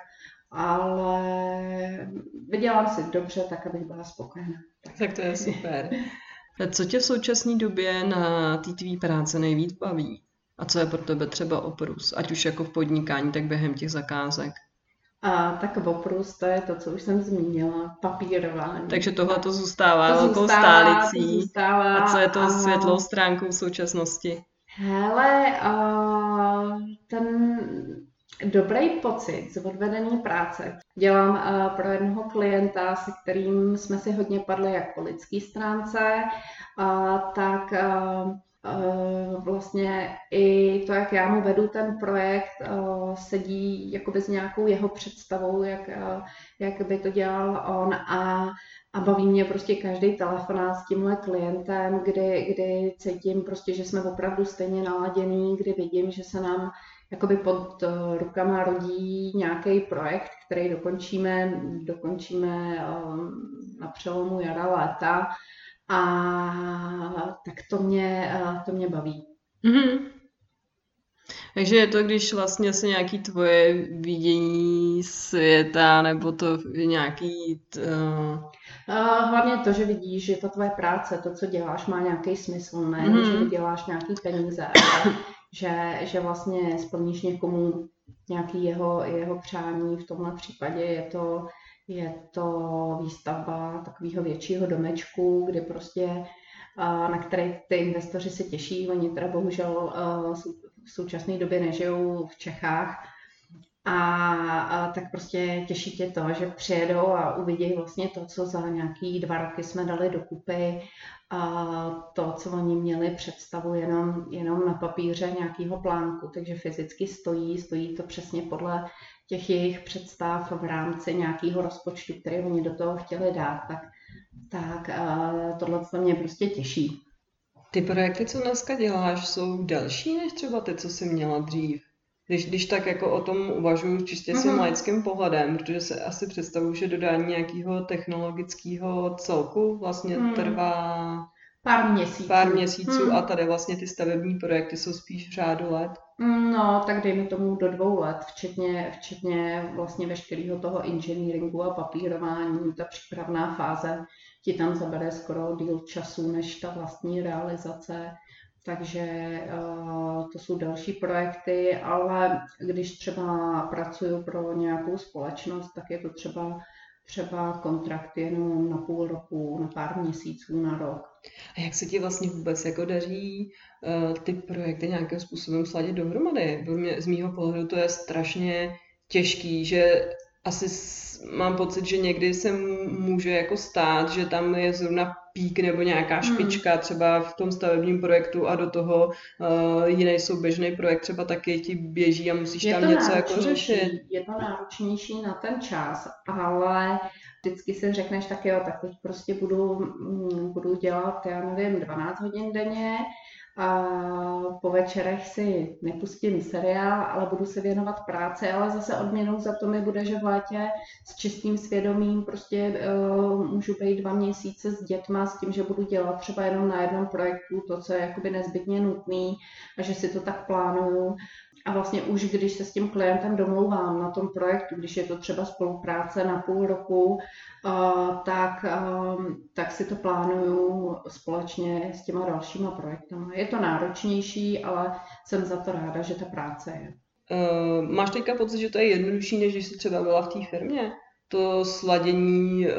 ale vydělám si dobře, tak abych byla spokojená. Tak, tak to je super. Co tě v současné době na té tvý práce nejvíc baví? A co je pro tebe třeba oprus? Ať už jako v podnikání, tak během těch zakázek. A tak oprus, to je to, co už jsem zmínila, papírování. Takže tohle to zůstává to velkou zůstává, stálicí. To zůstává, a co je to a... světlou stránkou v současnosti? Hele, uh, ten dobrý pocit z odvedení práce. Dělám uh, pro jednoho klienta, se kterým jsme si hodně padli jak po lidské stránce, uh, tak uh, vlastně i to, jak já mu vedu ten projekt, sedí jakoby s nějakou jeho představou, jak, jak by to dělal on a, a baví mě prostě každý telefonát s tímhle klientem, kdy, kdy cítím prostě, že jsme opravdu stejně naladěný, kdy vidím, že se nám jakoby pod eh, rukama rodí nějaký projekt, který dokončíme, dokončíme na přelomu jara, léta a tak to mě, eh, to mě baví. Mm-hmm. Takže je to, když vlastně se nějaký tvoje vidění světa, nebo to nějaký... Uh... Hlavně to, že vidíš, že ta tvoje práce, to, co děláš, má nějaký smysl, ne? Mm-hmm. Že děláš nějaký peníze, že, že vlastně splníš někomu nějaký jeho, jeho přání. V tomhle případě je to, je to výstavba takového většího domečku, kde prostě na který ty investoři se těší. Oni teda bohužel v současné době nežijou v Čechách, a, a tak prostě těší tě to, že přijedou a uvidí vlastně to, co za nějaký dva roky jsme dali dokupy. A to, co oni měli představu jenom, jenom na papíře nějakého plánku, takže fyzicky stojí, stojí to přesně podle těch jejich představ v rámci nějakého rozpočtu, který oni do toho chtěli dát, tak, tak tohle to mě prostě těší. Ty projekty, co dneska děláš, jsou delší než třeba ty, co jsi měla dřív? Když, když tak jako o tom uvažuji čistě mm-hmm. svým laickým pohledem, protože se asi představuji, že dodání nějakého technologického celku vlastně mm. trvá pár měsíců. Pár měsíců mm. a tady vlastně ty stavební projekty jsou spíš v řádu let. No, tak dejme tomu do dvou let, včetně, včetně vlastně veškerého toho engineeringu a papírování, ta přípravná fáze ti tam zabere skoro díl času než ta vlastní realizace. Takže eh, to jsou další projekty, ale když třeba pracuju pro nějakou společnost, tak je to třeba třeba kontrakt jenom na půl roku, na pár měsíců, na rok. A jak se ti vlastně vůbec jako daří uh, ty projekty nějakým způsobem sladit dohromady? Mě, z mýho pohledu to je strašně těžký, že asi mám pocit, že někdy se může jako stát, že tam je zrovna pík nebo nějaká hmm. špička hmm. třeba v tom stavebním projektu a do toho uh, jiný souběžný projekt třeba taky ti běží a musíš je tam něco jako řešit. Je to náročnější na ten čas, ale vždycky si řekneš tak jo, tak teď prostě budu, mm, budu dělat, já nevím, 12 hodin denně a po večerech si nepustím seriál, ale budu se věnovat práci, ale zase odměnou za to mi bude, že v létě s čistým svědomím prostě uh, můžu být dva měsíce s dětma s tím, že budu dělat třeba jenom na jednom projektu to, co je jakoby nezbytně nutný a že si to tak plánuju. A vlastně už když se s tím klientem domlouvám na tom projektu, když je to třeba spolupráce na půl roku, tak, tak si to plánuju společně s těma dalšíma projektama. Je to náročnější, ale jsem za to ráda, že ta práce je. Uh, máš teďka pocit, že to je jednodušší, než když jsi třeba byla v té firmě? To sladění uh,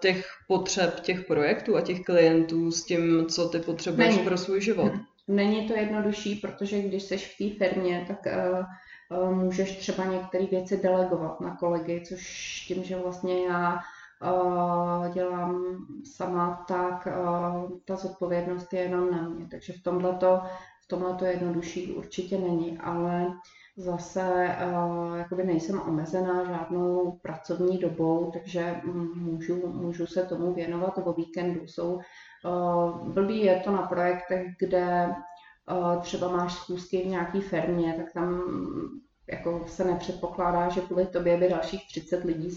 těch potřeb těch projektů a těch klientů s tím, co ty potřebuješ Není. pro svůj život? Není to jednodušší, protože když jsi v té firmě, tak uh, uh, můžeš třeba některé věci delegovat na kolegy, což tím, že vlastně já dělám sama, tak ta zodpovědnost je jenom na mě. Takže v tomhle to v tomhle to jednodušší určitě není, ale zase uh, jakoby nejsem omezená žádnou pracovní dobou, takže můžu, můžu se tomu věnovat o víkendu. Jsou uh, blbý je to na projektech, kde uh, třeba máš schůzky v nějaké firmě, tak tam jako se nepředpokládá, že kvůli tobě by dalších 30 lidí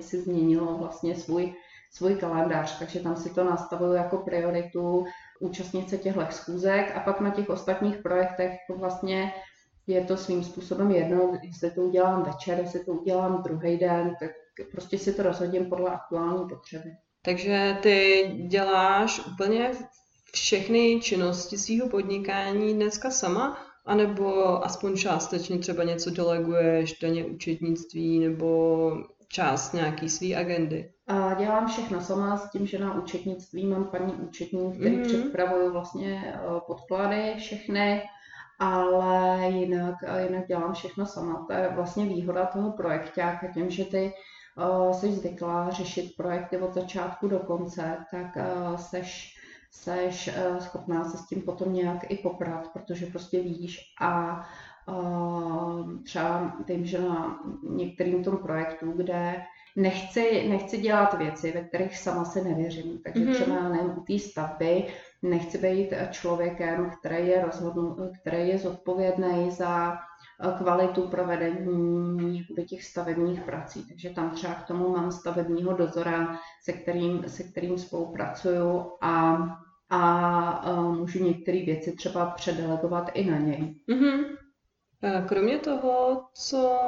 si změnilo vlastně svůj, svůj kalendář, takže tam si to nastavuju jako prioritu účastnit se těchto schůzek a pak na těch ostatních projektech vlastně je to svým způsobem jedno, jestli to udělám večer, jestli to udělám druhý den, tak prostě si to rozhodím podle aktuální potřeby. Takže ty děláš úplně všechny činnosti svého podnikání dneska sama, anebo aspoň částečně třeba něco deleguješ, daně účetnictví nebo část nějaký své agendy? A dělám všechno sama s tím, že na účetnictví mám paní účetní, který mm-hmm. připravuju vlastně eh, podklady všechny, ale jinak, jinak dělám všechno sama. To je vlastně výhoda toho projektáka, tím, že ty jsi zvyklá řešit projekty od začátku do konce, tak uh, seš, seš uh, schopná se s tím potom nějak i poprat, protože prostě víš a uh, třeba tím, že na některým tom projektu, kde nechci, nechci dělat věci, ve kterých sama se nevěřím. Takže mm-hmm. třeba nevím, u té stavby nechci být člověkem, který je, rozhodnu, který je zodpovědný za eh, kvalitu provedení těch stavebních prací. Takže tam třeba k tomu mám stavebního dozora, se kterým, se kterým spolupracuju a, a eh, můžu některé věci třeba předelegovat i na něj. Mm-hmm. Kromě toho, co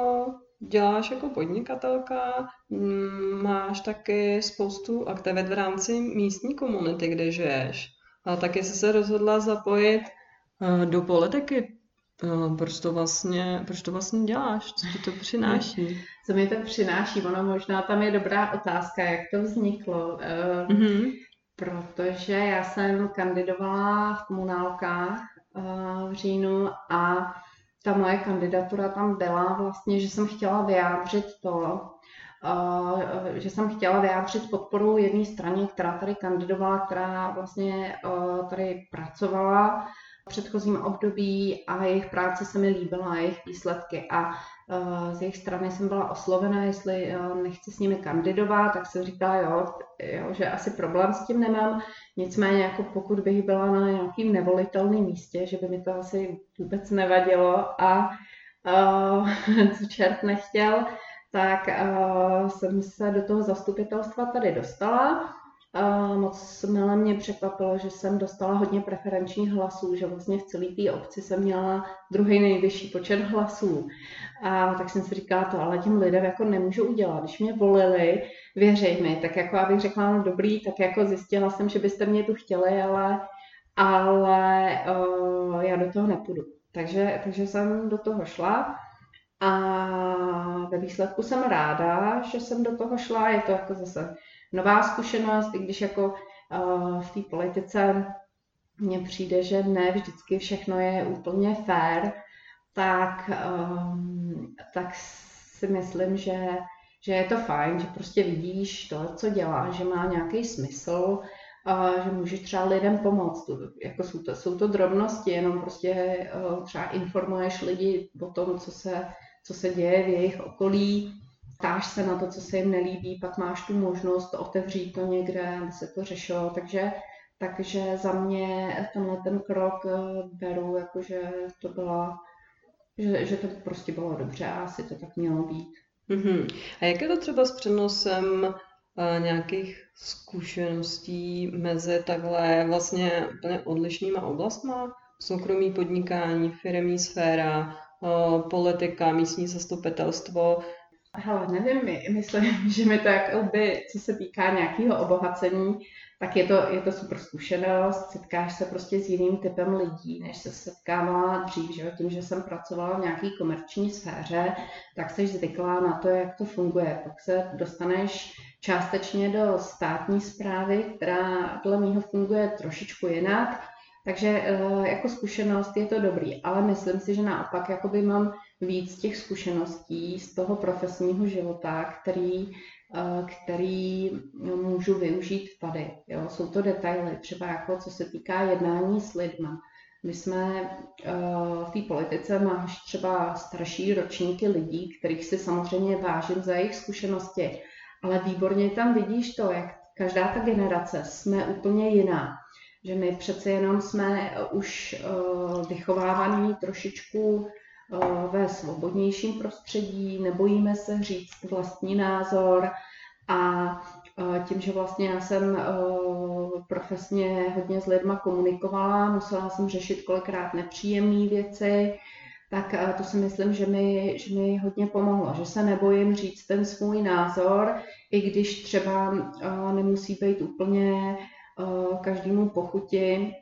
děláš jako podnikatelka, mm, máš taky spoustu aktivit v rámci místní komunity, kde žiješ. A taky jsi se rozhodla zapojit eh, do politiky. Eh, proč to vlastně, proč to vlastně děláš? Co ti to přináší? Co mi to přináší? Ono možná tam je dobrá otázka, jak to vzniklo. Mm-hmm. Protože já jsem kandidovala v komunálkách v říjnu a ta moje kandidatura tam byla vlastně, že jsem chtěla vyjádřit to, že jsem chtěla vyjádřit podporu jedné straně, která tady kandidovala, která vlastně tady pracovala v předchozím období a jejich práce se mi líbila, jejich výsledky a z jejich strany jsem byla oslovena, jestli nechci s nimi kandidovat, tak jsem říkala, jo, jo, že asi problém s tím nemám. Nicméně, jako pokud bych byla na nějakým nevolitelném místě, že by mi to asi vůbec nevadilo a uh, co čert nechtěl, tak uh, jsem se do toho zastupitelstva tady dostala a moc milé mě překvapilo, že jsem dostala hodně preferenčních hlasů, že vlastně v celé té obci jsem měla druhý nejvyšší počet hlasů. A tak jsem si říkala, to ale těm lidem jako nemůžu udělat. Když mě volili, věřej mi, tak jako abych řekla, no dobrý, tak jako zjistila jsem, že byste mě tu chtěli, ale, ale uh, já do toho nepůjdu. Takže, takže jsem do toho šla. A ve výsledku jsem ráda, že jsem do toho šla. Je to jako zase nová zkušenost, i když jako uh, v té politice mně přijde, že ne vždycky všechno je úplně fair, tak, um, tak si myslím, že, že je to fajn, že prostě vidíš to, co dělá, že má nějaký smysl, a že můžeš třeba lidem pomoct. Jako jsou, to, jsou to drobnosti, jenom prostě uh, třeba informuješ lidi o tom, co se, co se děje v jejich okolí, ptáš se na to, co se jim nelíbí, pak máš tu možnost otevřít to někde, aby se to řešilo. Takže, takže za mě tenhle ten krok eh, beru, jakože to byla, že, že to prostě bylo dobře a asi to tak mělo být. Mm-hmm. A jak je to třeba s přenosem uh, nějakých zkušeností mezi takhle vlastně úplně odlišnýma oblastma? Soukromí podnikání, firmní sféra, uh, politika, místní zastupitelstvo. Hele, nevím, myslím, že mi to jakoby, co se týká nějakého obohacení, tak je to, je to super zkušenost, setkáš se prostě s jiným typem lidí, než se setkávala dřív, že tím, že jsem pracovala v nějaké komerční sféře, tak jsi zvyklá na to, jak to funguje. Pak se dostaneš částečně do státní zprávy, která dle mého funguje trošičku jinak, takže eh, jako zkušenost je to dobrý, ale myslím si, že naopak jakoby mám víc těch zkušeností z toho profesního života, který, eh, který můžu využít tady. Jo. Jsou to detaily, třeba jako co se týká jednání s lidma, My jsme v té politice máš třeba starší ročníky lidí, kterých si samozřejmě vážím za jejich zkušenosti, ale výborně tam vidíš to, jak každá ta generace jsme úplně jiná. Že my přece jenom jsme už vychovávaní trošičku ve svobodnějším prostředí, nebojíme se říct vlastní názor a tím, že vlastně já jsem profesně hodně s lidma komunikovala, musela jsem řešit kolikrát nepříjemné věci, tak to si myslím, že mi, že mi hodně pomohlo, že se nebojím říct ten svůj názor, i když třeba nemusí být úplně každému pochuti,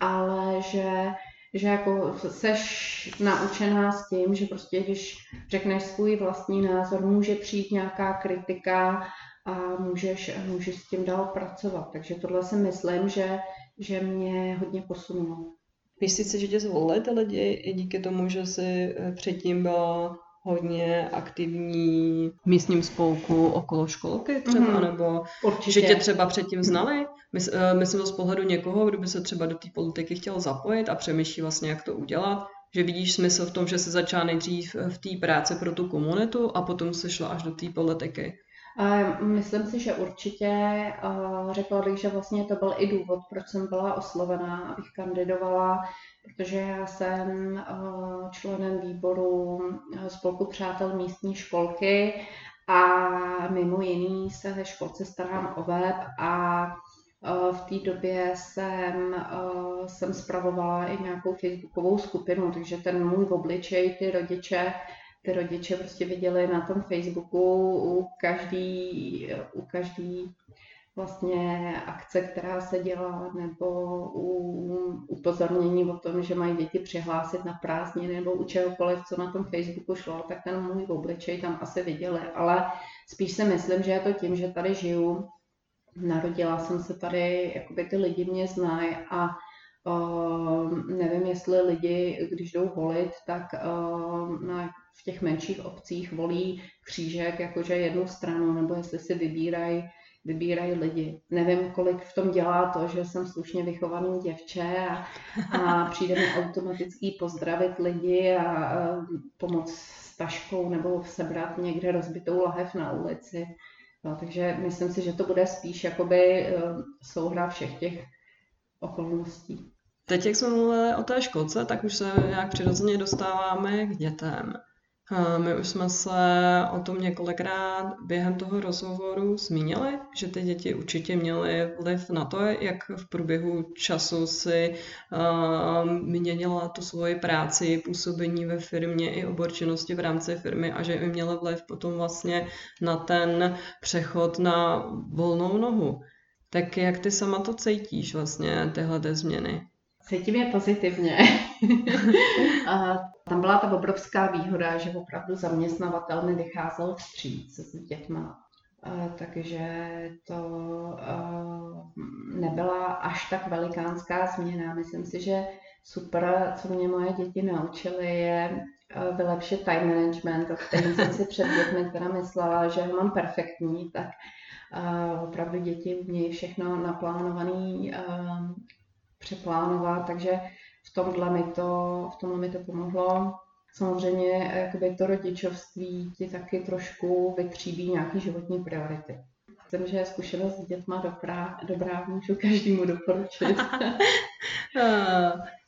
ale že že jako seš naučená s tím, že prostě když řekneš svůj vlastní názor, může přijít nějaká kritika a můžeš, můžeš s tím dál pracovat. Takže tohle si myslím, že, že mě hodně posunulo. Myslíš si, že tě zvolili ty lidi i díky tomu, že jsi eh, předtím byla hodně aktivní v místním spolku okolo školky třeba, mm-hmm. nebo Určitě. že tě třeba předtím znali? Eh, myslím to z pohledu někoho, kdo by se třeba do té politiky chtěl zapojit a přemýšlí vlastně, jak to udělat, že vidíš smysl v tom, že se začala nejdřív v té práci pro tu komunitu a potom se šla až do té politiky. Myslím si, že určitě řekla bych, že vlastně to byl i důvod, proč jsem byla oslovená, abych kandidovala, protože já jsem členem výboru spolku přátel místní školky a mimo jiný se ve školce starám o web a v té době jsem, jsem spravovala i nějakou facebookovou skupinu, takže ten můj obličej, ty rodiče ty rodiče prostě viděli na tom Facebooku u každý, u každý vlastně akce, která se dělá, nebo u upozornění o tom, že mají děti přihlásit na prázdniny nebo u čehokoliv, co na tom Facebooku šlo, tak ten můj obličej tam asi viděli. Ale spíš si myslím, že je to tím, že tady žiju, narodila jsem se tady, jakoby ty lidi mě znají a Uh, nevím, jestli lidi, když jdou volit, tak uh, na v těch menších obcích volí křížek jakože jednu stranu, nebo jestli si vybírají vybírají lidi. Nevím, kolik v tom dělá to, že jsem slušně vychovaný děvče a, a přijde mi automatický pozdravit lidi a, a pomoct s taškou nebo sebrat někde rozbitou lahev na ulici. No, takže myslím si, že to bude spíš jakoby eh, souhra všech těch okolností. Teď, jak jsme mluvili o té školce, tak už se nějak přirozeně dostáváme k dětem. My už jsme se o tom několikrát během toho rozhovoru zmínili, že ty děti určitě měly vliv na to, jak v průběhu času si měnila tu svoji práci, působení ve firmě i obor činnosti v rámci firmy a že i měly vliv potom vlastně na ten přechod na volnou nohu. Tak jak ty sama to cítíš vlastně, tyhle změny? Cítím je pozitivně. a tam byla ta obrovská výhoda, že opravdu zaměstnavatel mi vycházel vstříc s dětma. A, takže to a, nebyla až tak velikánská změna. Myslím si, že super, co mě moje děti naučily, je vylepšit time management, o kterém jsem si před dětmi teda myslela, že mám perfektní, tak a, opravdu děti umějí všechno naplánovaný přeplánovat, takže v tomhle mi to, v tomhle mi to pomohlo. Samozřejmě jakoby to rodičovství ti taky trošku vytříbí nějaký životní priority. Myslím, že zkušenost s dětma dobrá, dobrá můžu každému doporučit.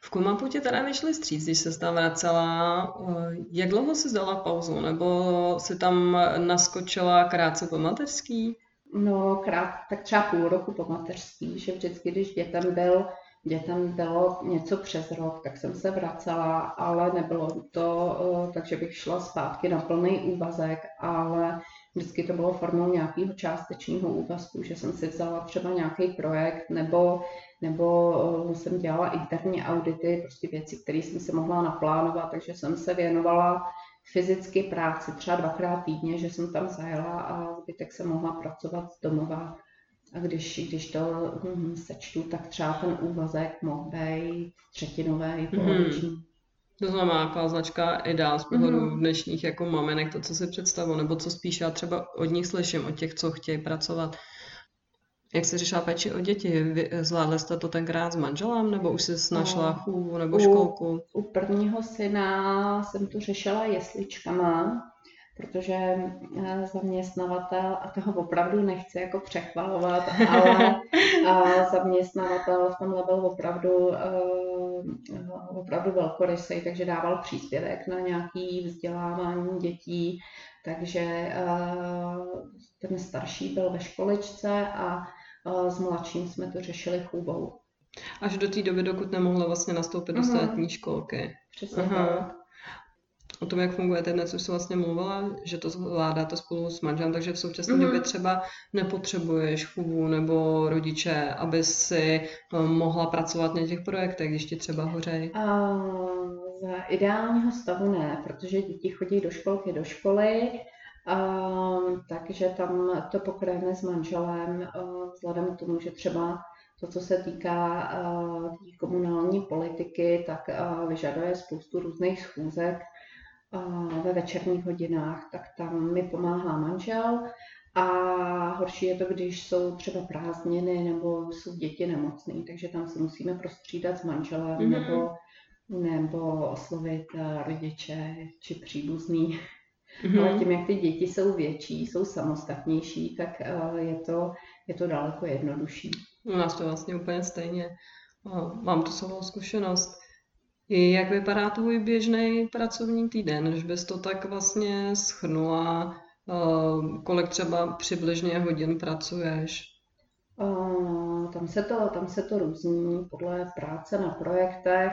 v Kumapu tě teda vyšli stříc, když se tam vracela. Jak dlouho jsi dala pauzu? Nebo si tam naskočila krátce po mateřský? No, krát, tak třeba půl roku po mateřství, že vždycky, když dětem byl, dětem bylo něco přes rok, tak jsem se vracela, ale nebylo to, eh, takže bych šla zpátky na plný úvazek, ale vždycky to bylo formou nějakého částečního úvazku, že jsem si vzala třeba nějaký projekt nebo, nebo eh, jsem dělala interní audity, prostě věci, které jsem si mohla naplánovat, takže jsem se věnovala fyzicky práci třeba dvakrát týdně, že jsem tam zajela a zbytek jsem mohla pracovat z domova. A když, když to hm, sečtu, tak třeba ten úvazek mohl být třetinový, poloviční. Mm-hmm. To znamená jako značka ideál z pohledu mm-hmm. dnešních jako maminek, to, co si představu, nebo co spíš já třeba od nich slyším, od těch, co chtějí pracovat. Jak se řešila péči o děti? Zvládla jste to tenkrát s manželem, nebo už jsi našla chůvu nebo školku? U prvního syna jsem to řešila jesličkama, protože eh, zaměstnavatel, a toho opravdu nechci jako přechvalovat, ale zaměstnavatel v tomhle byl opravdu, eh, opravdu velkorysý, takže dával příspěvek na nějaký vzdělávání dětí, takže eh, ten starší byl ve školičce a s mladším jsme to řešili chůbou. Až do té doby, dokud nemohla vlastně nastoupit do státní školky. Přesně Aha. tak o tom, jak fungujete dnes, už jsem vlastně mluvila, že to zvládáte spolu s manželem, takže v současné mm-hmm. době třeba nepotřebuješ chůvu nebo rodiče, aby si eh, mohla pracovat na těch projektech, když ti třeba hořej. Uh, za ideálního stavu ne, protože děti chodí do školky, do školy, takže tam to pokrajeme s manželem, uh, vzhledem k tomu, že třeba to, co se týká uh, komunální politiky, tak uh, vyžaduje spoustu různých schůzek ve večerních hodinách, tak tam mi pomáhá manžel. A horší je to, když jsou třeba prázdniny nebo jsou děti nemocné, takže tam se musíme prostřídat s manželem mm-hmm. nebo, nebo oslovit eh, rodiče či příbuzný. Mm-hmm. Ale tím, jak ty děti jsou větší, jsou samostatnější, tak eh, je to, je to daleko jednodušší. U nás to vlastně úplně stejně. Mám tu svou zkušenost. Jak vypadá tvůj běžný pracovní týden, když bys to tak vlastně schrnula, eh, kolik třeba přibližně hodin pracuješ? Tam, se to, tam se to různí podle práce na projektech.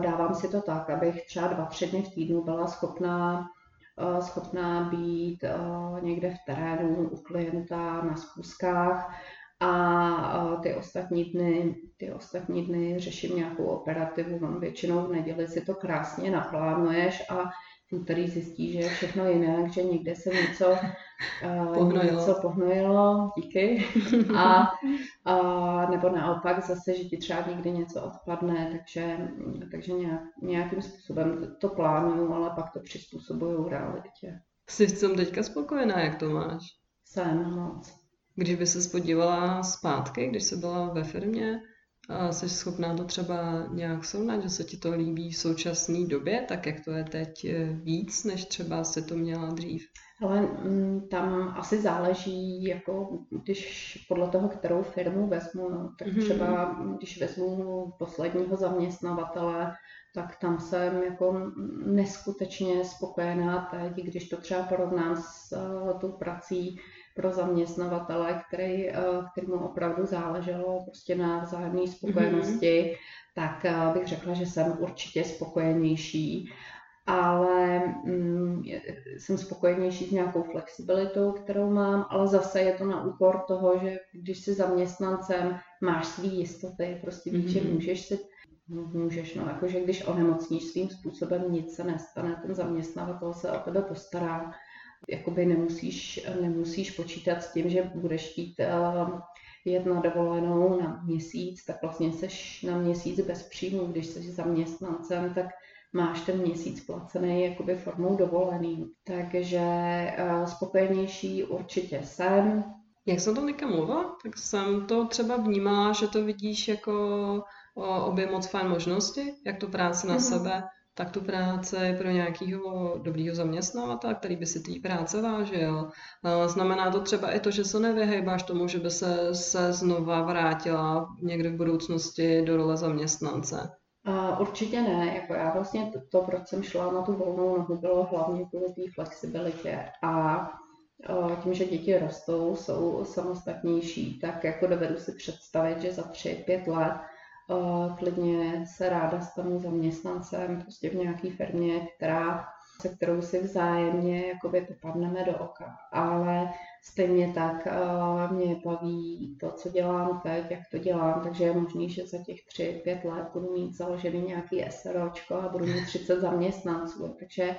Dávám si to tak, abych třeba dva, tři dny v týdnu byla schopná, schopná být někde v terénu u klienta na schůzkách a ty ostatní dny, ty ostatní dny řeším nějakou operativu, mám většinou v neděli si to krásně naplánuješ a v úterý zjistí, že je všechno jinak, že někde se něco pohnojilo, něco pohnojilo díky, a, a, nebo naopak zase, že ti třeba někdy něco odpadne, takže, takže nějak, nějakým způsobem to plánuju, ale pak to přizpůsobuju realitě. Jsi v tom teďka spokojená, jak to máš? Jsem moc. Když by se podívala zpátky, když jsi byla ve firmě, a jsi schopná to třeba nějak srovnat, že se ti to líbí v současné době, tak jak to je teď eh, víc, než třeba se to měla dřív? Ale mm, tam asi záleží, jako když podle toho, kterou firmu vezmu, no, tak mm-hmm. třeba když vezmu posledního zaměstnavatele, tak tam jsem jako neskutečně spokojená teď, když to třeba porovnám s uh, tou prací, pro zaměstnavatele, který, eh, kterému opravdu záleželo prostě na vzájemné spokojenosti, mm-hmm. tak eh, bych řekla, že jsem určitě spokojenější ale mm, jsem spokojenější s nějakou flexibilitou, kterou mám, ale zase je to na úkor toho, že když jsi zaměstnancem, máš svý jistoty, prostě víš, mm-hmm. že můžeš si můžeš, no, jakože když onemocníš svým způsobem, nic se nestane, ten zaměstnavatel se o tebe postará, jakoby nemusíš, nemusíš počítat s tím, že budeš chtít uh, jet na dovolenou na měsíc, tak vlastně seš na měsíc bez příjmu. Když jsi zaměstnancem, tak máš ten měsíc placený jakoby formou dovolený. Takže uh, spokojenější určitě jsem. Jak jsem to teďka mluvila, tak jsem to třeba vnímala, že to vidíš jako obě moc fajn možnosti, jak tu práci na mm-hmm. sebe tak tu práci pro nějakého dobrého zaměstnavatele, který by si té práce vážil. Znamená to třeba i to, že se nevyhejbáš tomu, že by se, se znova vrátila někdy v budoucnosti do role zaměstnance. Uh, určitě ne. Jako já vlastně to, to, proč jsem šla na tu volnou nohu, bylo hlavně kvůli té flexibilitě. A tím, že děti rostou, jsou samostatnější, tak jako dovedu si představit, že za tři, pět let klidně se ráda stanu zaměstnancem prostě v nějaké firmě, která, se kterou si vzájemně jakoby popadneme do oka. Ale stejně tak mě baví to, co dělám teď, jak to dělám, takže je možný, že za těch tři, pět let budu mít založený nějaký SROčko a budu mít 30 zaměstnanců. Takže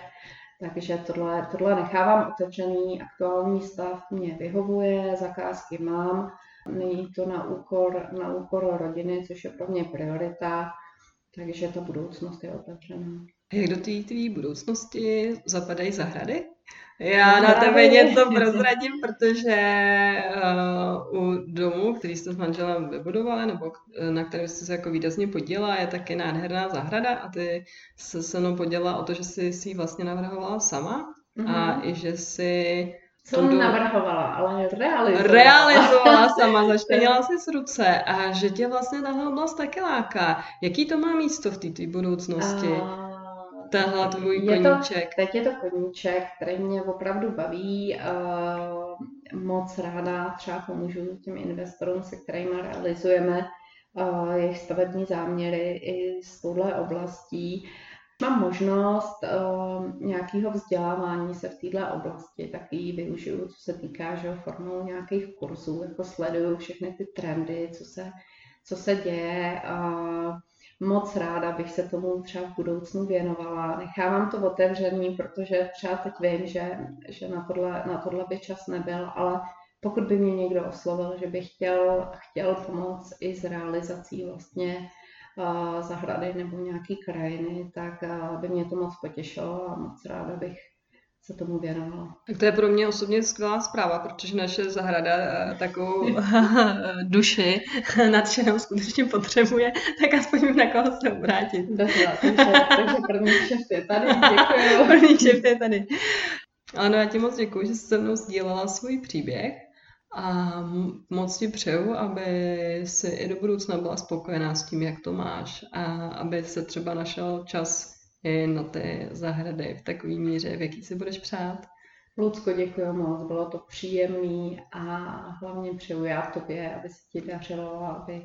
takže tohle, tohle nechávám otevřený, aktuální stav mě vyhovuje, zakázky mám, Není to na úkor, na úkor rodiny, což je pro mě priorita. takže ta budoucnost je otevřená. Jak do té tvý budoucnosti zapadají zahrady? Já na tebe něco prozradím, protože uh, u domu, který jste s manželem vybudovali, nebo na kterém jste se jako výrazně podělala, je taky nádherná zahrada a ty se se mnou podělala o to, že jsi si ji vlastně navrhovala sama mm-hmm. a mhm. i že si co do... navrhovala, ale realizovala. Realizovala sama, zaštěnila si z ruce a že tě vlastně tahle oblast taky láká. Jaký to má místo v té budoucnosti? A Tahle tvůj je koníček. To, teď je to koníček, který mě opravdu baví. Uh, moc ráda třeba pomůžu těm investorům, se kterými realizujeme uh, jejich stavební záměry i z touhle oblastí. Mám možnost uh, nějakého vzdělávání se v této oblasti, tak ji využiju, co se týká že, formou nějakých kurzů, jako sleduju všechny ty trendy, co se, co se děje. Uh, moc ráda bych se tomu třeba v budoucnu věnovala. Nechávám to otevřený, protože třeba teď vím, že, že na, tohle, na tohle by čas nebyl, ale pokud by mě někdo oslovil, že by chtěl, chtěl pomoct i s realizací vlastně zahrady nebo nějaký krajiny, tak uh, by mě to moc potěšilo a moc ráda bych se tomu věnovala. Tak to je pro mě osobně skvělá zpráva, protože naše zahrada eh, takovou duši nadšenou skutečně potřebuje, tak aspoň na koho se obrátit. Dobře, takže, takže první kšeft je tady, děkuji. První kšeft je tady. Ano, já ti moc děkuji, že jsi se mnou sdílela svůj příběh a moc ti přeju, aby si i do budoucna byla spokojená s tím, jak to máš a aby se třeba našel čas i na ty zahrady v takové míře, v jaký si budeš přát. Lucko, děkuji moc, bylo to příjemné a hlavně přeju já tobě, aby se ti dařilo, aby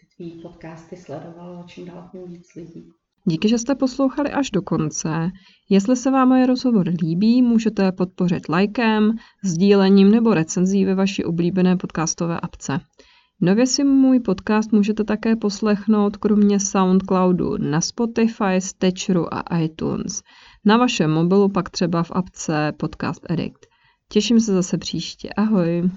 ty tvý podcasty sledovalo čím dál tím víc lidí. Díky, že jste poslouchali až do konce. Jestli se vám moje rozhovor líbí, můžete podpořit lajkem, sdílením nebo recenzí ve vaší oblíbené podcastové apce. Nově si můj podcast můžete také poslechnout kromě Soundcloudu na Spotify, Stitcheru a iTunes. Na vašem mobilu pak třeba v apce Podcast Addict. Těším se zase příště. Ahoj!